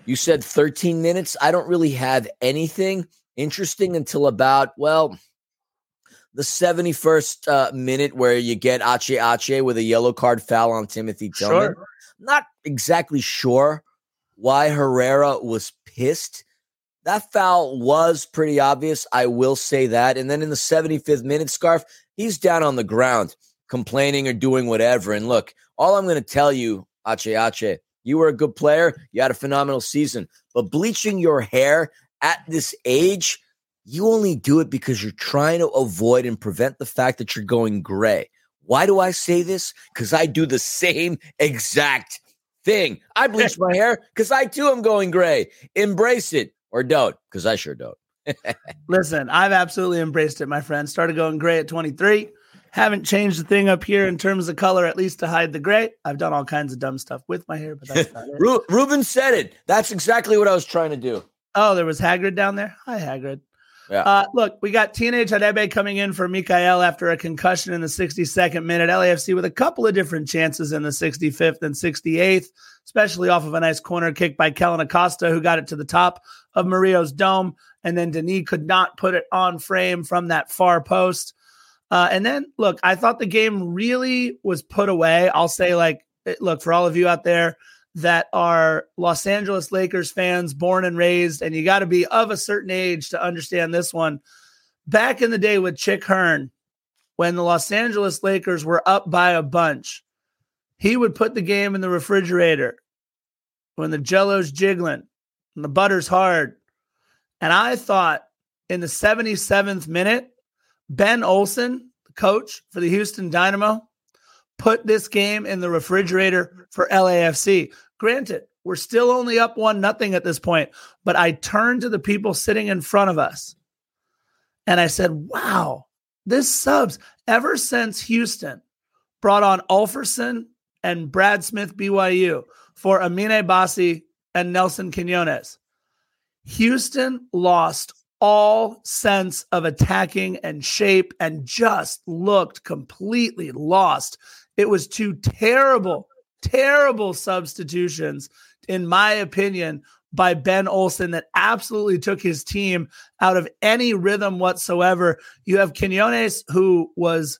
you said 13 minutes. I don't really have anything interesting until about, well, the 71st uh, minute where you get HH with a yellow card foul on Timothy Tillman. Sure. Not exactly sure why Herrera was pissed. That foul was pretty obvious. I will say that. And then in the 75th minute, Scarf, he's down on the ground complaining or doing whatever. And look, all I'm going to tell you, HH, you were a good player. You had a phenomenal season. But bleaching your hair at this age, you only do it because you're trying to avoid and prevent the fact that you're going gray. Why do I say this? Because I do the same exact thing. I bleach my hair because I too am going gray. Embrace it or don't, because I sure don't. Listen, I've absolutely embraced it, my friend. Started going gray at 23. Haven't changed the thing up here in terms of color, at least to hide the gray. I've done all kinds of dumb stuff with my hair, but that's not it. Ruben said it. That's exactly what I was trying to do. Oh, there was Hagrid down there. Hi, Hagrid. Yeah. Uh, look, we got Teenage Hadebe coming in for Micael after a concussion in the 62nd minute. LAFC with a couple of different chances in the 65th and 68th, especially off of a nice corner kick by Kellyn Acosta, who got it to the top of Murillo's dome. And then Denis could not put it on frame from that far post. Uh, and then, look, I thought the game really was put away. I'll say, like, look, for all of you out there that are Los Angeles Lakers fans, born and raised, and you got to be of a certain age to understand this one. Back in the day with Chick Hearn, when the Los Angeles Lakers were up by a bunch, he would put the game in the refrigerator when the jello's jiggling and the butter's hard. And I thought in the 77th minute, Ben Olsen, the coach for the Houston Dynamo, put this game in the refrigerator for LAFC. Granted, we're still only up one nothing at this point, but I turned to the people sitting in front of us and I said, "Wow, this subs ever since Houston brought on Ulfarsson and Brad Smith BYU for Amine Bassi and Nelson Quinones. Houston lost all sense of attacking and shape and just looked completely lost. It was two terrible, terrible substitutions, in my opinion, by Ben Olsen that absolutely took his team out of any rhythm whatsoever. You have Quinones, who was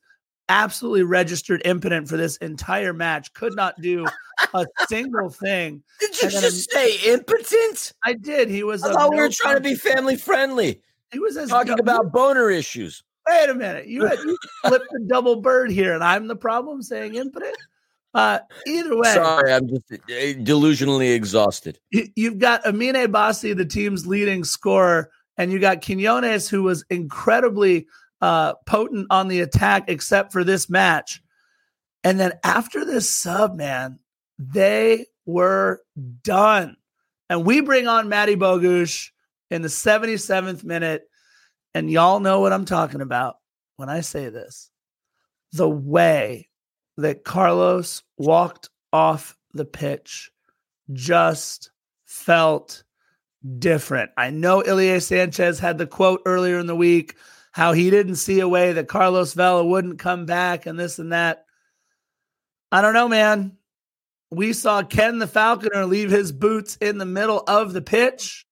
absolutely registered impotent for this entire match, could not do a single thing. Did you just say impotent? I did. He was. I thought we were trying to be family friendly. He was talking about boner issues. Wait a minute. You had you flipped the double bird here, and I'm the problem saying impotent. Uh, either way, sorry, I'm just uh, delusionally exhausted. You've got Amine Bassi, the team's leading scorer, and you got Quinones, who was incredibly uh, potent on the attack, except for this match. And then after this sub, man, they were done. And we bring on Matty Bogusz in the 77th minute. And y'all know what I'm talking about when I say this. The way that Carlos walked off the pitch just felt different. I know Ilie Sanchez had the quote earlier in the week how he didn't see a way that Carlos Vela wouldn't come back and this and that. I don't know, man. We saw Ken the Falconer leave his boots in the middle of the pitch.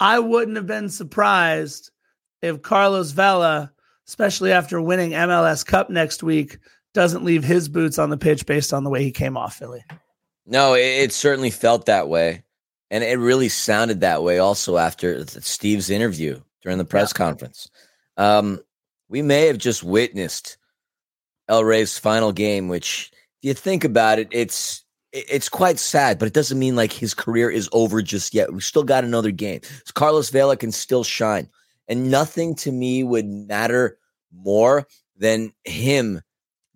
I wouldn't have been surprised if Carlos Vela, especially after winning MLS Cup next week, doesn't leave his boots on the pitch based on the way he came off Philly. No, it, it certainly felt that way. And it really sounded that way also after Steve's interview during the press yeah. conference. Um, we may have just witnessed El Rey's final game, which, if you think about it, it's it's quite sad, but it doesn't mean like his career is over just yet. We still got another game. So Carlos Vela can still shine. And nothing to me would matter more than him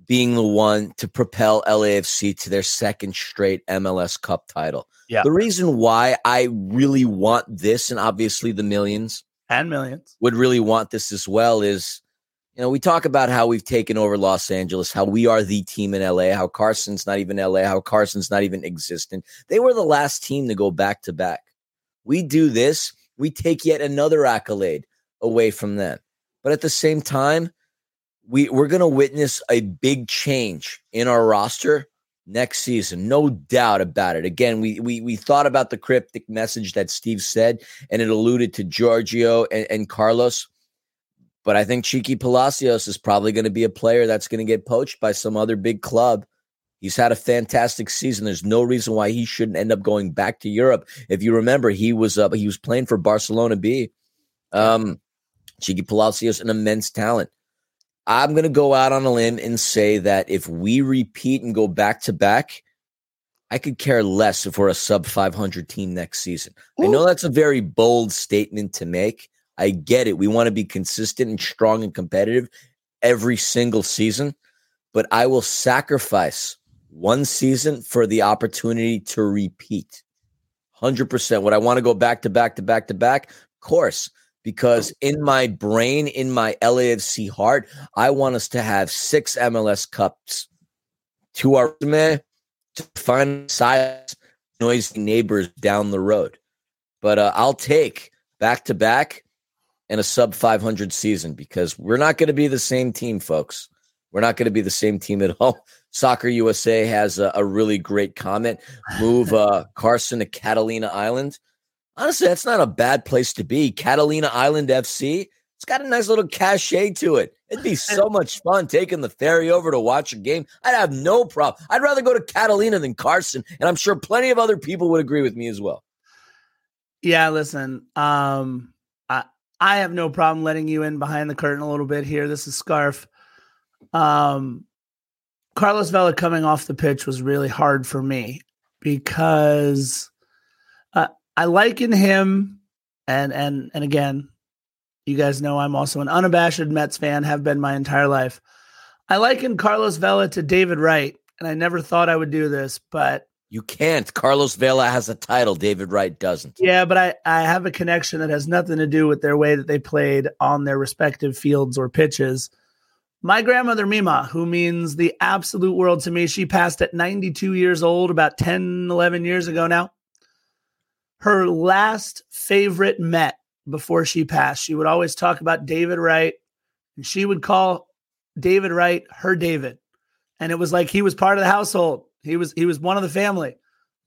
being the one to propel LAFC to their second straight MLS Cup title. Yeah. The reason why I really want this, and obviously the millions and millions would really want this as well, is you know, we talk about how we've taken over Los Angeles, how we are the team in LA, how Carson's not even LA, how Carson's not even existent. They were the last team to go back to back. We do this, we take yet another accolade away from them. But at the same time, we we're going to witness a big change in our roster next season, no doubt about it. Again, we we we thought about the cryptic message that Steve said, and it alluded to Giorgio and, and Carlos. But I think Cheeky Palacios is probably going to be a player that's going to get poached by some other big club. He's had a fantastic season. There's no reason why he shouldn't end up going back to Europe. If you remember, he was uh, he was playing for Barcelona B. Um, Cheeky Palacios, an immense talent. I'm going to go out on a limb and say that if we repeat and go back to back, I could care less if we're a sub 500 team next season. Ooh. I know that's a very bold statement to make. I get it. We want to be consistent and strong and competitive every single season, but I will sacrifice one season for the opportunity to repeat. 100%. Would I want to go back to back to back to back? Of course because in my brain, in my LAFC heart, I want us to have six MLS Cups to our to find size noisy neighbors down the road. But uh, I'll take back to back and a sub 500 season because we're not going to be the same team, folks. We're not going to be the same team at all. Soccer USA has a, a really great comment. Move uh, Carson to Catalina Island honestly, that's not a bad place to be. Catalina Island FC. It's got a nice little cachet to it. It'd be so much fun taking the ferry over to watch a game. I'd have no problem. I'd rather go to Catalina than Carson, and I'm sure plenty of other people would agree with me as well. Yeah, listen, um, I I have no problem letting you in behind the curtain a little bit here. This is Scarf. Um, Carlos Vela coming off the pitch was really hard for me because I liken him, and and and again, you guys know I'm also an unabashed Mets fan, have been my entire life. I liken Carlos Vela to David Wright, and I never thought I would do this, but you can't. Carlos Vela has a title, David Wright doesn't. Yeah, but I, I have a connection that has nothing to do with their way that they played on their respective fields or pitches. My grandmother Mima, who means the absolute world to me, she passed at 92 years old about 10, 11 years ago now her last favorite Met before she passed. She would always talk about David Wright, and she would call David Wright her David. And it was like he was part of the household. He was he was one of the family.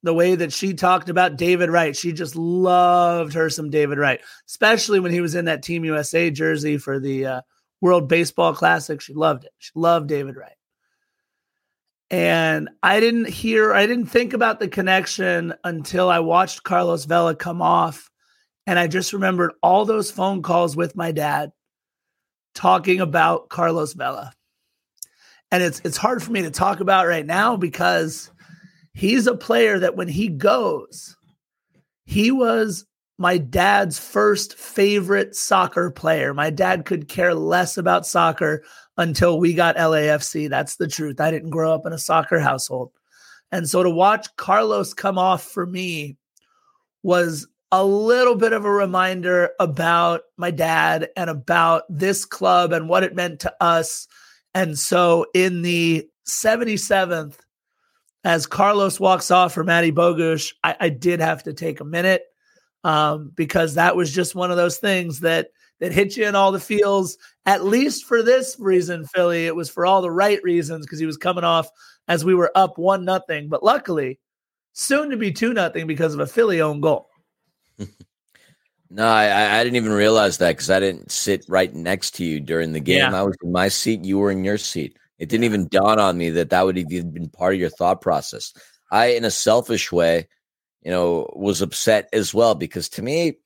The way that she talked about David Wright, she just loved her some David Wright, especially when he was in that Team USA jersey for the uh, World Baseball Classic. She loved it. She loved David Wright. And I didn't hear, I didn't think about the connection until I watched Carlos Vela come off. And I just remembered all those phone calls with my dad talking about Carlos Vela. And it's it's hard for me to talk about right now because he's a player that when he goes, he was my dad's first favorite soccer player. My dad could care less about soccer until we got LAFC. That's the truth. I didn't grow up in a soccer household. And so to watch Carlos come off for me was a little bit of a reminder about my dad and about this club and what it meant to us. And so in the 77th, as Carlos walks off for Matty Bogusz, I, I did have to take a minute um, because that was just one of those things that that hit you in all the feels. At least for this reason, Philly, it was for all the right reasons because he was coming off as we were up one nothing. But luckily, soon to be two nothing because of a Philly own goal. no, I, I didn't even realize that because I didn't sit right next to you during the game. Yeah. I was in my seat, you were in your seat. It didn't even dawn on me that that would have even been part of your thought process. I, in a selfish way, you know, was upset as well because to me,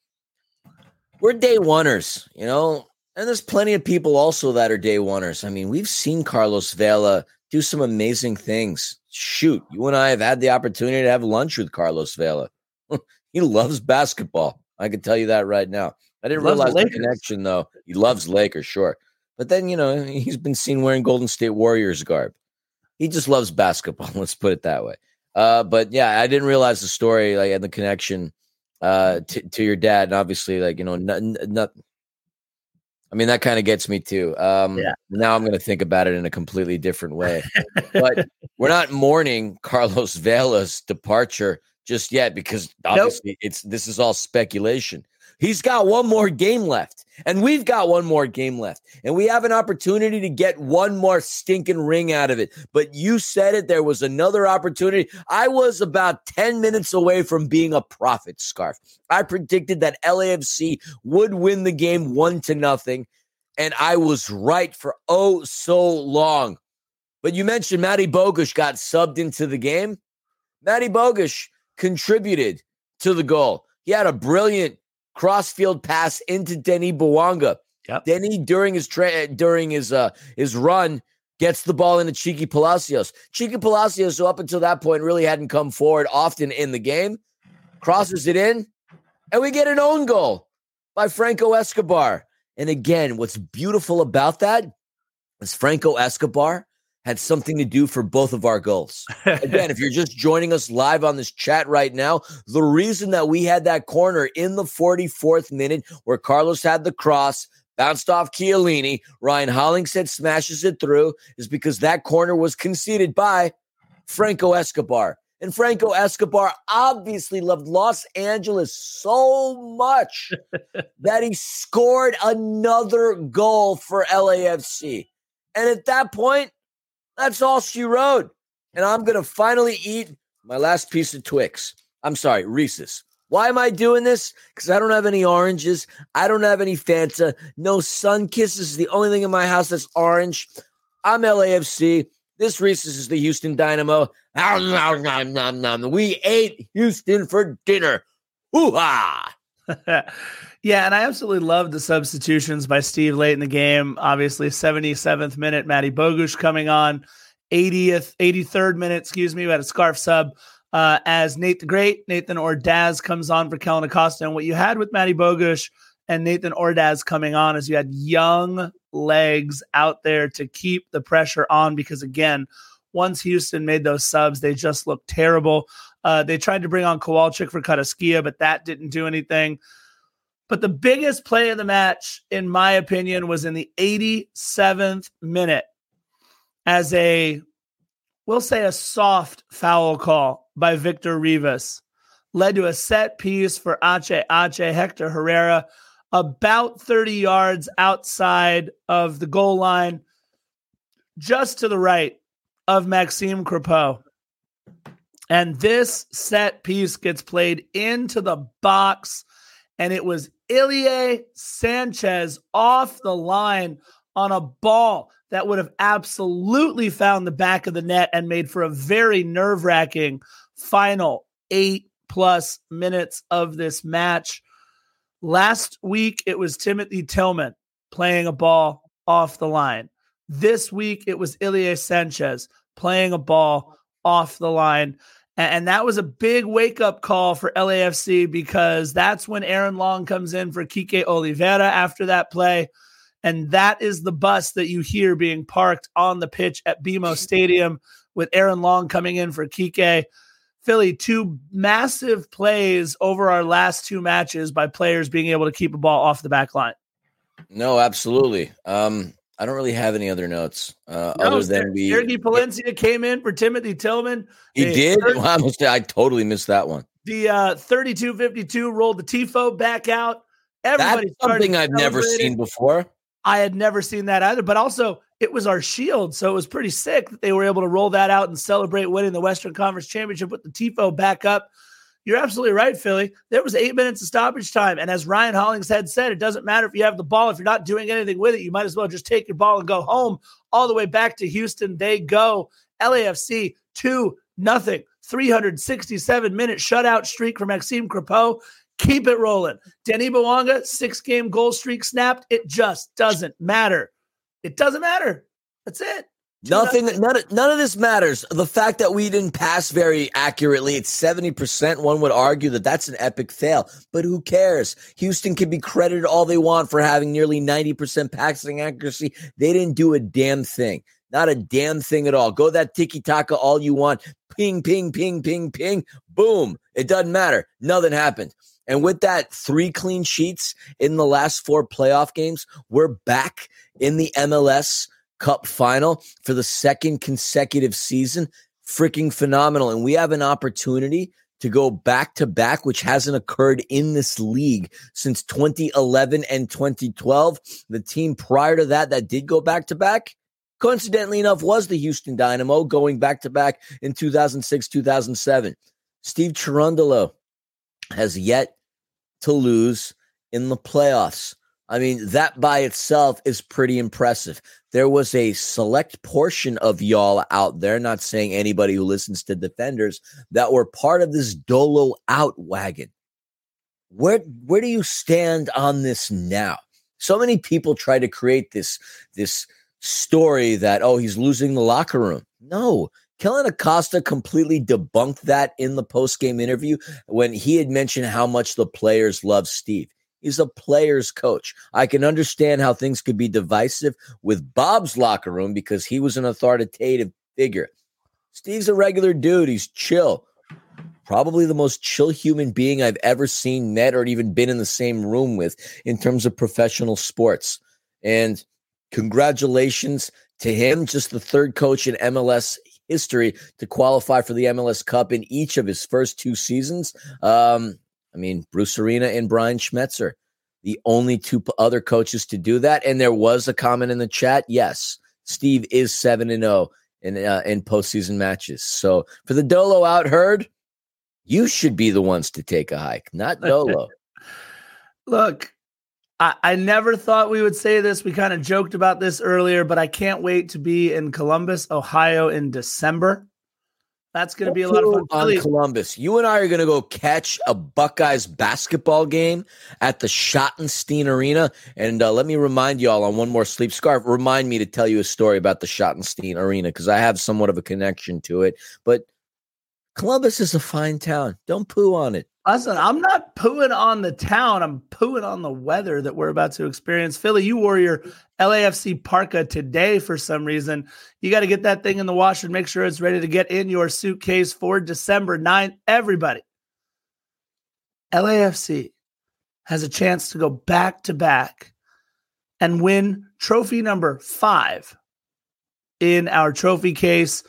we're day oneers, you know, and there's plenty of people also that are day oneers. I mean, we've seen Carlos Vela do some amazing things. Shoot, you and I have had the opportunity to have lunch with Carlos Vela. he loves basketball. I can tell you that right now. I didn't realize the, the connection though. He loves Lakers, sure. But then, you know, he's been seen wearing Golden State Warriors garb. He just loves basketball. Let's put it that way. Uh, but yeah, I didn't realize the story, like, and the connection uh, to, to your dad. And obviously, like, you know, not, not I mean, that kind of gets me too. Um, yeah. Now I'm going to think about it in a completely different way. but we're not mourning Carlos Vela's departure just yet because obviously nope. it's this is all speculation. He's got one more game left, and we've got one more game left, and we have an opportunity to get one more stinking ring out of it. But you said it, there was another opportunity. I was about 10 minutes away from being a prophet, Scarf. I predicted that LAFC would win the game one to nothing, and I was right for oh so long. But you mentioned Matty Bogusz got subbed into the game. Matty Bogusz contributed to the goal. He had a brilliant crossfield pass into Denny Bouanga. Yep. Denny during his tra- during his uh his run gets the ball into Cheeky Palacios. Cheeky Palacios, who up until that point really hadn't come forward often in the game, crosses it in, and we get an own goal by Franco Escobar. And again, what's beautiful about that is Franco Escobar had something to do for both of our goals. Again, if you're just joining us live on this chat right now, the reason that we had that corner in the 44th minute where Carlos had the cross, bounced off Chiellini, Ryan Hollingshead smashes it through, is because that corner was conceded by Franco Escobar. And Franco Escobar obviously loved Los Angeles so much that he scored another goal for LAFC. And at that point, that's all she wrote. And I'm going to finally eat my last piece of Twix. I'm sorry, Reese's. Why am I doing this? Because I don't have any oranges. I don't have any Fanta. No sun kisses is the only thing in my house that's orange. I'm LAFC. This Reese's is the Houston Dynamo. Nom nom nom nom. We ate Houston for dinner. Hoo ha! yeah, and I absolutely love the substitutions by Steve late in the game. Obviously, 77th minute, Matty Bogusz coming on, 80th, 83rd minute, excuse me, we had a scarf sub uh, as Nate the Great, Nathan Ordaz comes on for Kellyn Acosta. And what you had with Matty Bogusz and Nathan Ordaz coming on is you had young legs out there to keep the pressure on because, again, once Houston made those subs, they just looked terrible. Uh, they tried to bring on Kowalczyk for Carrasquilla, but that didn't do anything. But the biggest play of the match, in my opinion, was in the 87th minute as a, we'll say, a soft foul call by Victor Rivas led to a set piece for HH Hector Herrera about 30 yards outside of the goal line, just to the right of Maxime Crepeau. And this set piece gets played into the box, and it was Ilie Sanchez off the line on a ball that would have absolutely found the back of the net and made for a very nerve wracking final eight plus minutes of this match. Last week, it was Timothy Tillman playing a ball off the line. This week, it was Ilie Sanchez playing a ball off the line. And that was a big wake up call for LAFC because that's when Aaron Long comes in for Kike Olivera after that play. And that is the bus that you hear being parked on the pitch at BMO Stadium with Aaron Long coming in for Kike. Philly, two massive plays over our last two matches by players being able to keep a ball off the back line. No, absolutely. Um, I don't really have any other notes uh, no, other than we. Sergi Palencia came in for Timothy Tillman. He did. 30, well, I totally missed that one. The uh, 32-52 rolled the tifo back out. Everybody That's something I've never seen before. I had never seen that either. But also, it was our shield, so it was pretty sick that they were able to roll that out and celebrate winning the Western Conference Championship with the tifo back up. You're absolutely right, Philly. There was eight minutes of stoppage time. And as Ryan Hollingshead said, it doesn't matter if you have the ball. If you're not doing anything with it, you might as well just take your ball and go home. All the way back to Houston, they go. LAFC, 2 nothing. 367 minute shutout streak for Maxime Crepeau. Keep it rolling. Denis Bouanga, six game goal streak snapped. It just doesn't matter. It doesn't matter. That's it. Nothing, none, of, none of this matters. The fact that we didn't pass very accurately, it's 70%. One would argue that that's an epic fail, but who cares? Houston can be credited all they want for having nearly 90% passing accuracy. They didn't do a damn thing. Not a damn thing at all. Go that tiki taka all you want. Ping, ping, ping, ping, ping. Boom. It doesn't matter. Nothing happened. And with that, three clean sheets in the last four playoff games, we're back in the MLS Cup final for the second consecutive season. Freaking phenomenal. And we have an opportunity to go back to back, which hasn't occurred in this league since 2011 and 2012. The team prior to that, that did go back to back, coincidentally enough, was the Houston Dynamo going back to back in 2006, 2007. Steve Cherundolo has yet to lose in the playoffs. I mean, that by itself is pretty impressive. There was a select portion of y'all out there, not saying anybody who listens to defenders, that were part of this Dolo out wagon. Where where do you stand on this now? So many people try to create this this story that oh he's losing the locker room. No, Kellyn Acosta completely debunked that in the post game interview when he had mentioned how much the players love Steve. He's a player's coach. I can understand how things could be divisive with Bob's locker room because he was an authoritative figure. Steve's a regular dude. He's chill. Probably the most chill human being I've ever seen, met, or even been in the same room with in terms of professional sports. And congratulations to him, just the third coach in MLS history to qualify for the MLS Cup in each of his first two seasons. Um, I mean, Bruce Arena and Brian Schmetzer, the only two other coaches to do that. And there was a comment in the chat. Yes, Steve is seven and zero oh in uh, in postseason matches. So for the Dolo out herd, you should be the ones to take a hike, not Dolo. Look, I, I never thought we would say this. We kind of joked about this earlier, but I can't wait to be in Columbus, Ohio in December. That's going to be a lot of fun. On Columbus, you and I are going to go catch a Buckeyes basketball game at the Schottenstein Arena. And uh, let me remind you all on one more sleep scarf. Remind me to tell you a story about the Schottenstein Arena because I have somewhat of a connection to it. But Columbus is a fine town. Don't poo on it. Listen, I'm not pooing on the town. I'm pooing on the weather that we're about to experience. Philly, you wore your LAFC parka today for some reason. You got to get that thing in the wash and make sure it's ready to get in your suitcase for December 9th. Everybody, LAFC has a chance to go back to back and win trophy number five in our trophy case.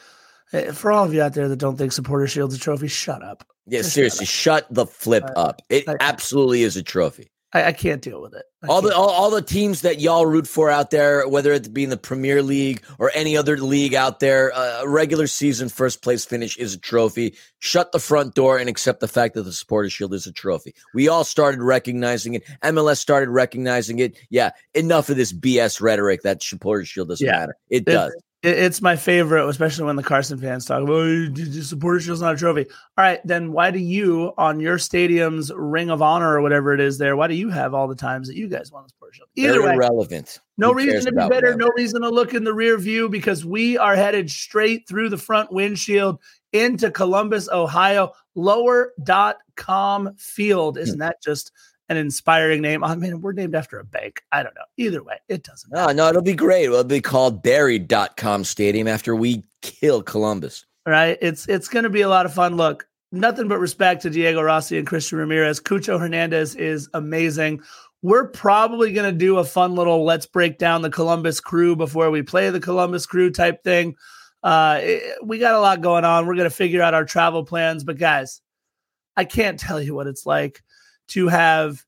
Eh, for all of you out there that don't think Supporter Shield's a trophy, shut up. Yeah, Just seriously, shut, the flip uh, up. It I, absolutely is a trophy. I, I can't deal with it. All the all, all, the teams that y'all root for out there, whether it be in the Premier League or any other league out there, uh, a regular season first place finish is a trophy. Shut the front door and accept the fact that the Supporter Shield is a trophy. We all started recognizing it. MLS started recognizing it. Yeah, enough of this BS rhetoric that Supporter Shield doesn't yeah. matter. It, it does it's my favorite, especially when the Carson fans talk about oh, supporter shield's not a trophy. All right, then why do you on your stadium's Ring of Honor or whatever it is there? Why do you have all the times that you guys won the supporter shield? Either They're way, irrelevant. No Who reason to be bitter. Whatever. No reason to look in the rear view because we are headed straight through the front windshield into Columbus, Ohio. Lower.com field. Hmm. Isn't that just an inspiring name. I mean, we're named after a bank. I don't know. Either way, it doesn't matter. No, no, it'll be great. It'll be called Buried.com Stadium after we kill Columbus. Right. It's it's gonna be a lot of fun. Look, nothing but respect to Diego Rossi and Christian Ramirez. Cucho Hernandez is amazing. We're probably going to do a fun little let's break down the Columbus crew before we play the Columbus crew type thing. Uh, it, we got a lot going on. We're going to figure out our travel plans. But guys, I can't tell you what it's like to have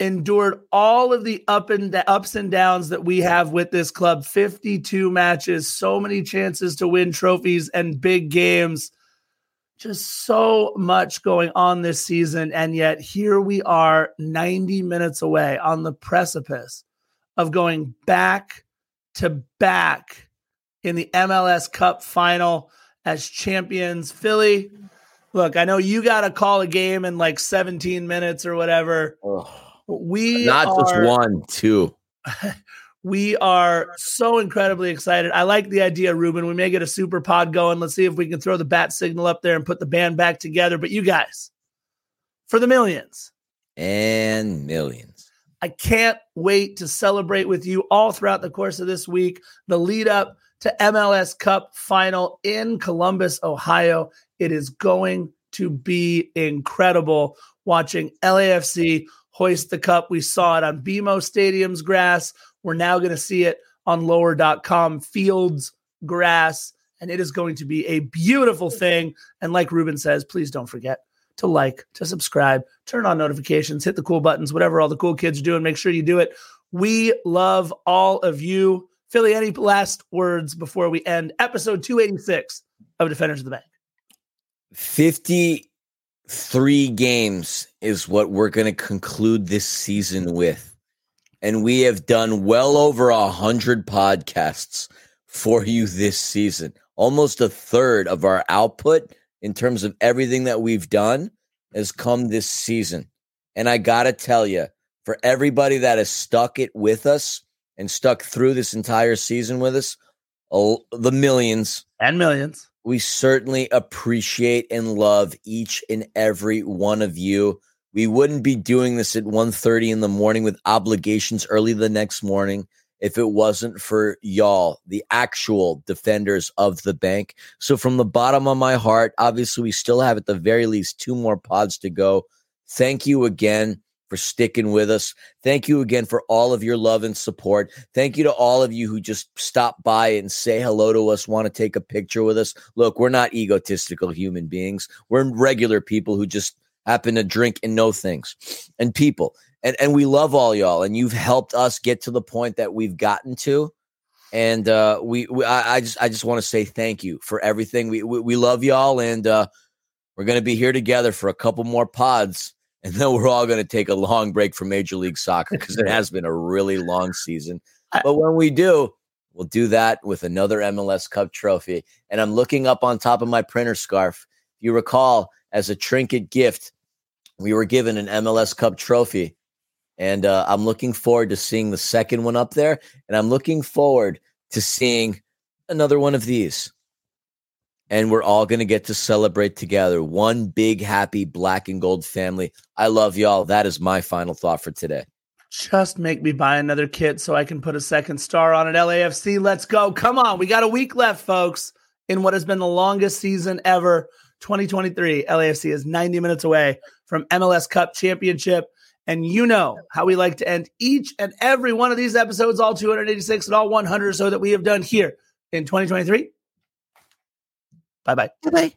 endured all of the up and the ups and downs that we have with this club. 52 matches so many chances to win trophies and big games. Just so much going on this season and yet here we are 90 minutes away on the precipice of going back to back in the MLS Cup final as champions. Philly Look, I know you got to call a game in like 17 minutes or whatever. Oh, we not are, just one, two. We are so incredibly excited. I like the idea, Ruben. We may get a super pod going. Let's see if we can throw the bat signal up there and put the band back together. But you guys, for the millions and millions. I can't wait to celebrate with you all throughout the course of this week. The lead up to MLS Cup final in Columbus, Ohio. It is going to be incredible watching LAFC hoist the cup. We saw it on BMO Stadium's grass. We're now going to see it on lower.com fields grass. And it is going to be a beautiful thing. And like Ruben says, please don't forget to like, to subscribe, turn on notifications, hit the cool buttons, whatever all the cool kids are doing. Make sure you do it. We love all of you. Philly, any last words before we end episode 286 of Defenders of the Banc? 53 games is what we're going to conclude this season with and we have done well over a hundred podcasts for you this season. Almost a third of our output in terms of everything that we've done has come this season. And I got to tell you, for everybody that has stuck it with us and stuck through this entire season with us, the millions and millions, we certainly appreciate and love each and every one of you. We wouldn't be doing this at 1.30 in the morning with obligations early the next morning if it wasn't for y'all, the actual defenders of the banc. So from the bottom of my heart, obviously we still have at the very least two more pods to go. Thank you again for sticking with us. Thank you again for all of your love and support. Thank you to all of you who just stop by and say hello to us, want to take a picture with us. Look, we're not egotistical human beings. We're regular people who just happen to drink and know things and people. And and we love all y'all, and you've helped us get to the point that we've gotten to. And uh, we, we I, I just I just want to say thank you for everything. We we, we love y'all, and uh, we're gonna be here together for a couple more pods, and then we're all gonna take a long break from Major League Soccer because it has been a really long season. But when we do, we'll do that with another MLS Cup trophy. And I'm looking up on top of my printer scarf. If you recall, as a trinket gift, we were given an MLS Cup trophy. And uh, I'm looking forward to seeing the second one up there. And I'm looking forward to seeing another one of these. And we're all going to get to celebrate together. One big, happy black and gold family. I love y'all. That is my final thought for today. Just make me buy another kit so I can put a second star on it. LAFC, let's go. Come on. We got a week left, folks, in what has been the longest season ever. 2023. LAFC is 90 minutes away from MLS Cup championship. And you know how we like to end each and every one of these episodes, all 286 and all 100 so that we have done here in 2023. Bye bye. Bye bye.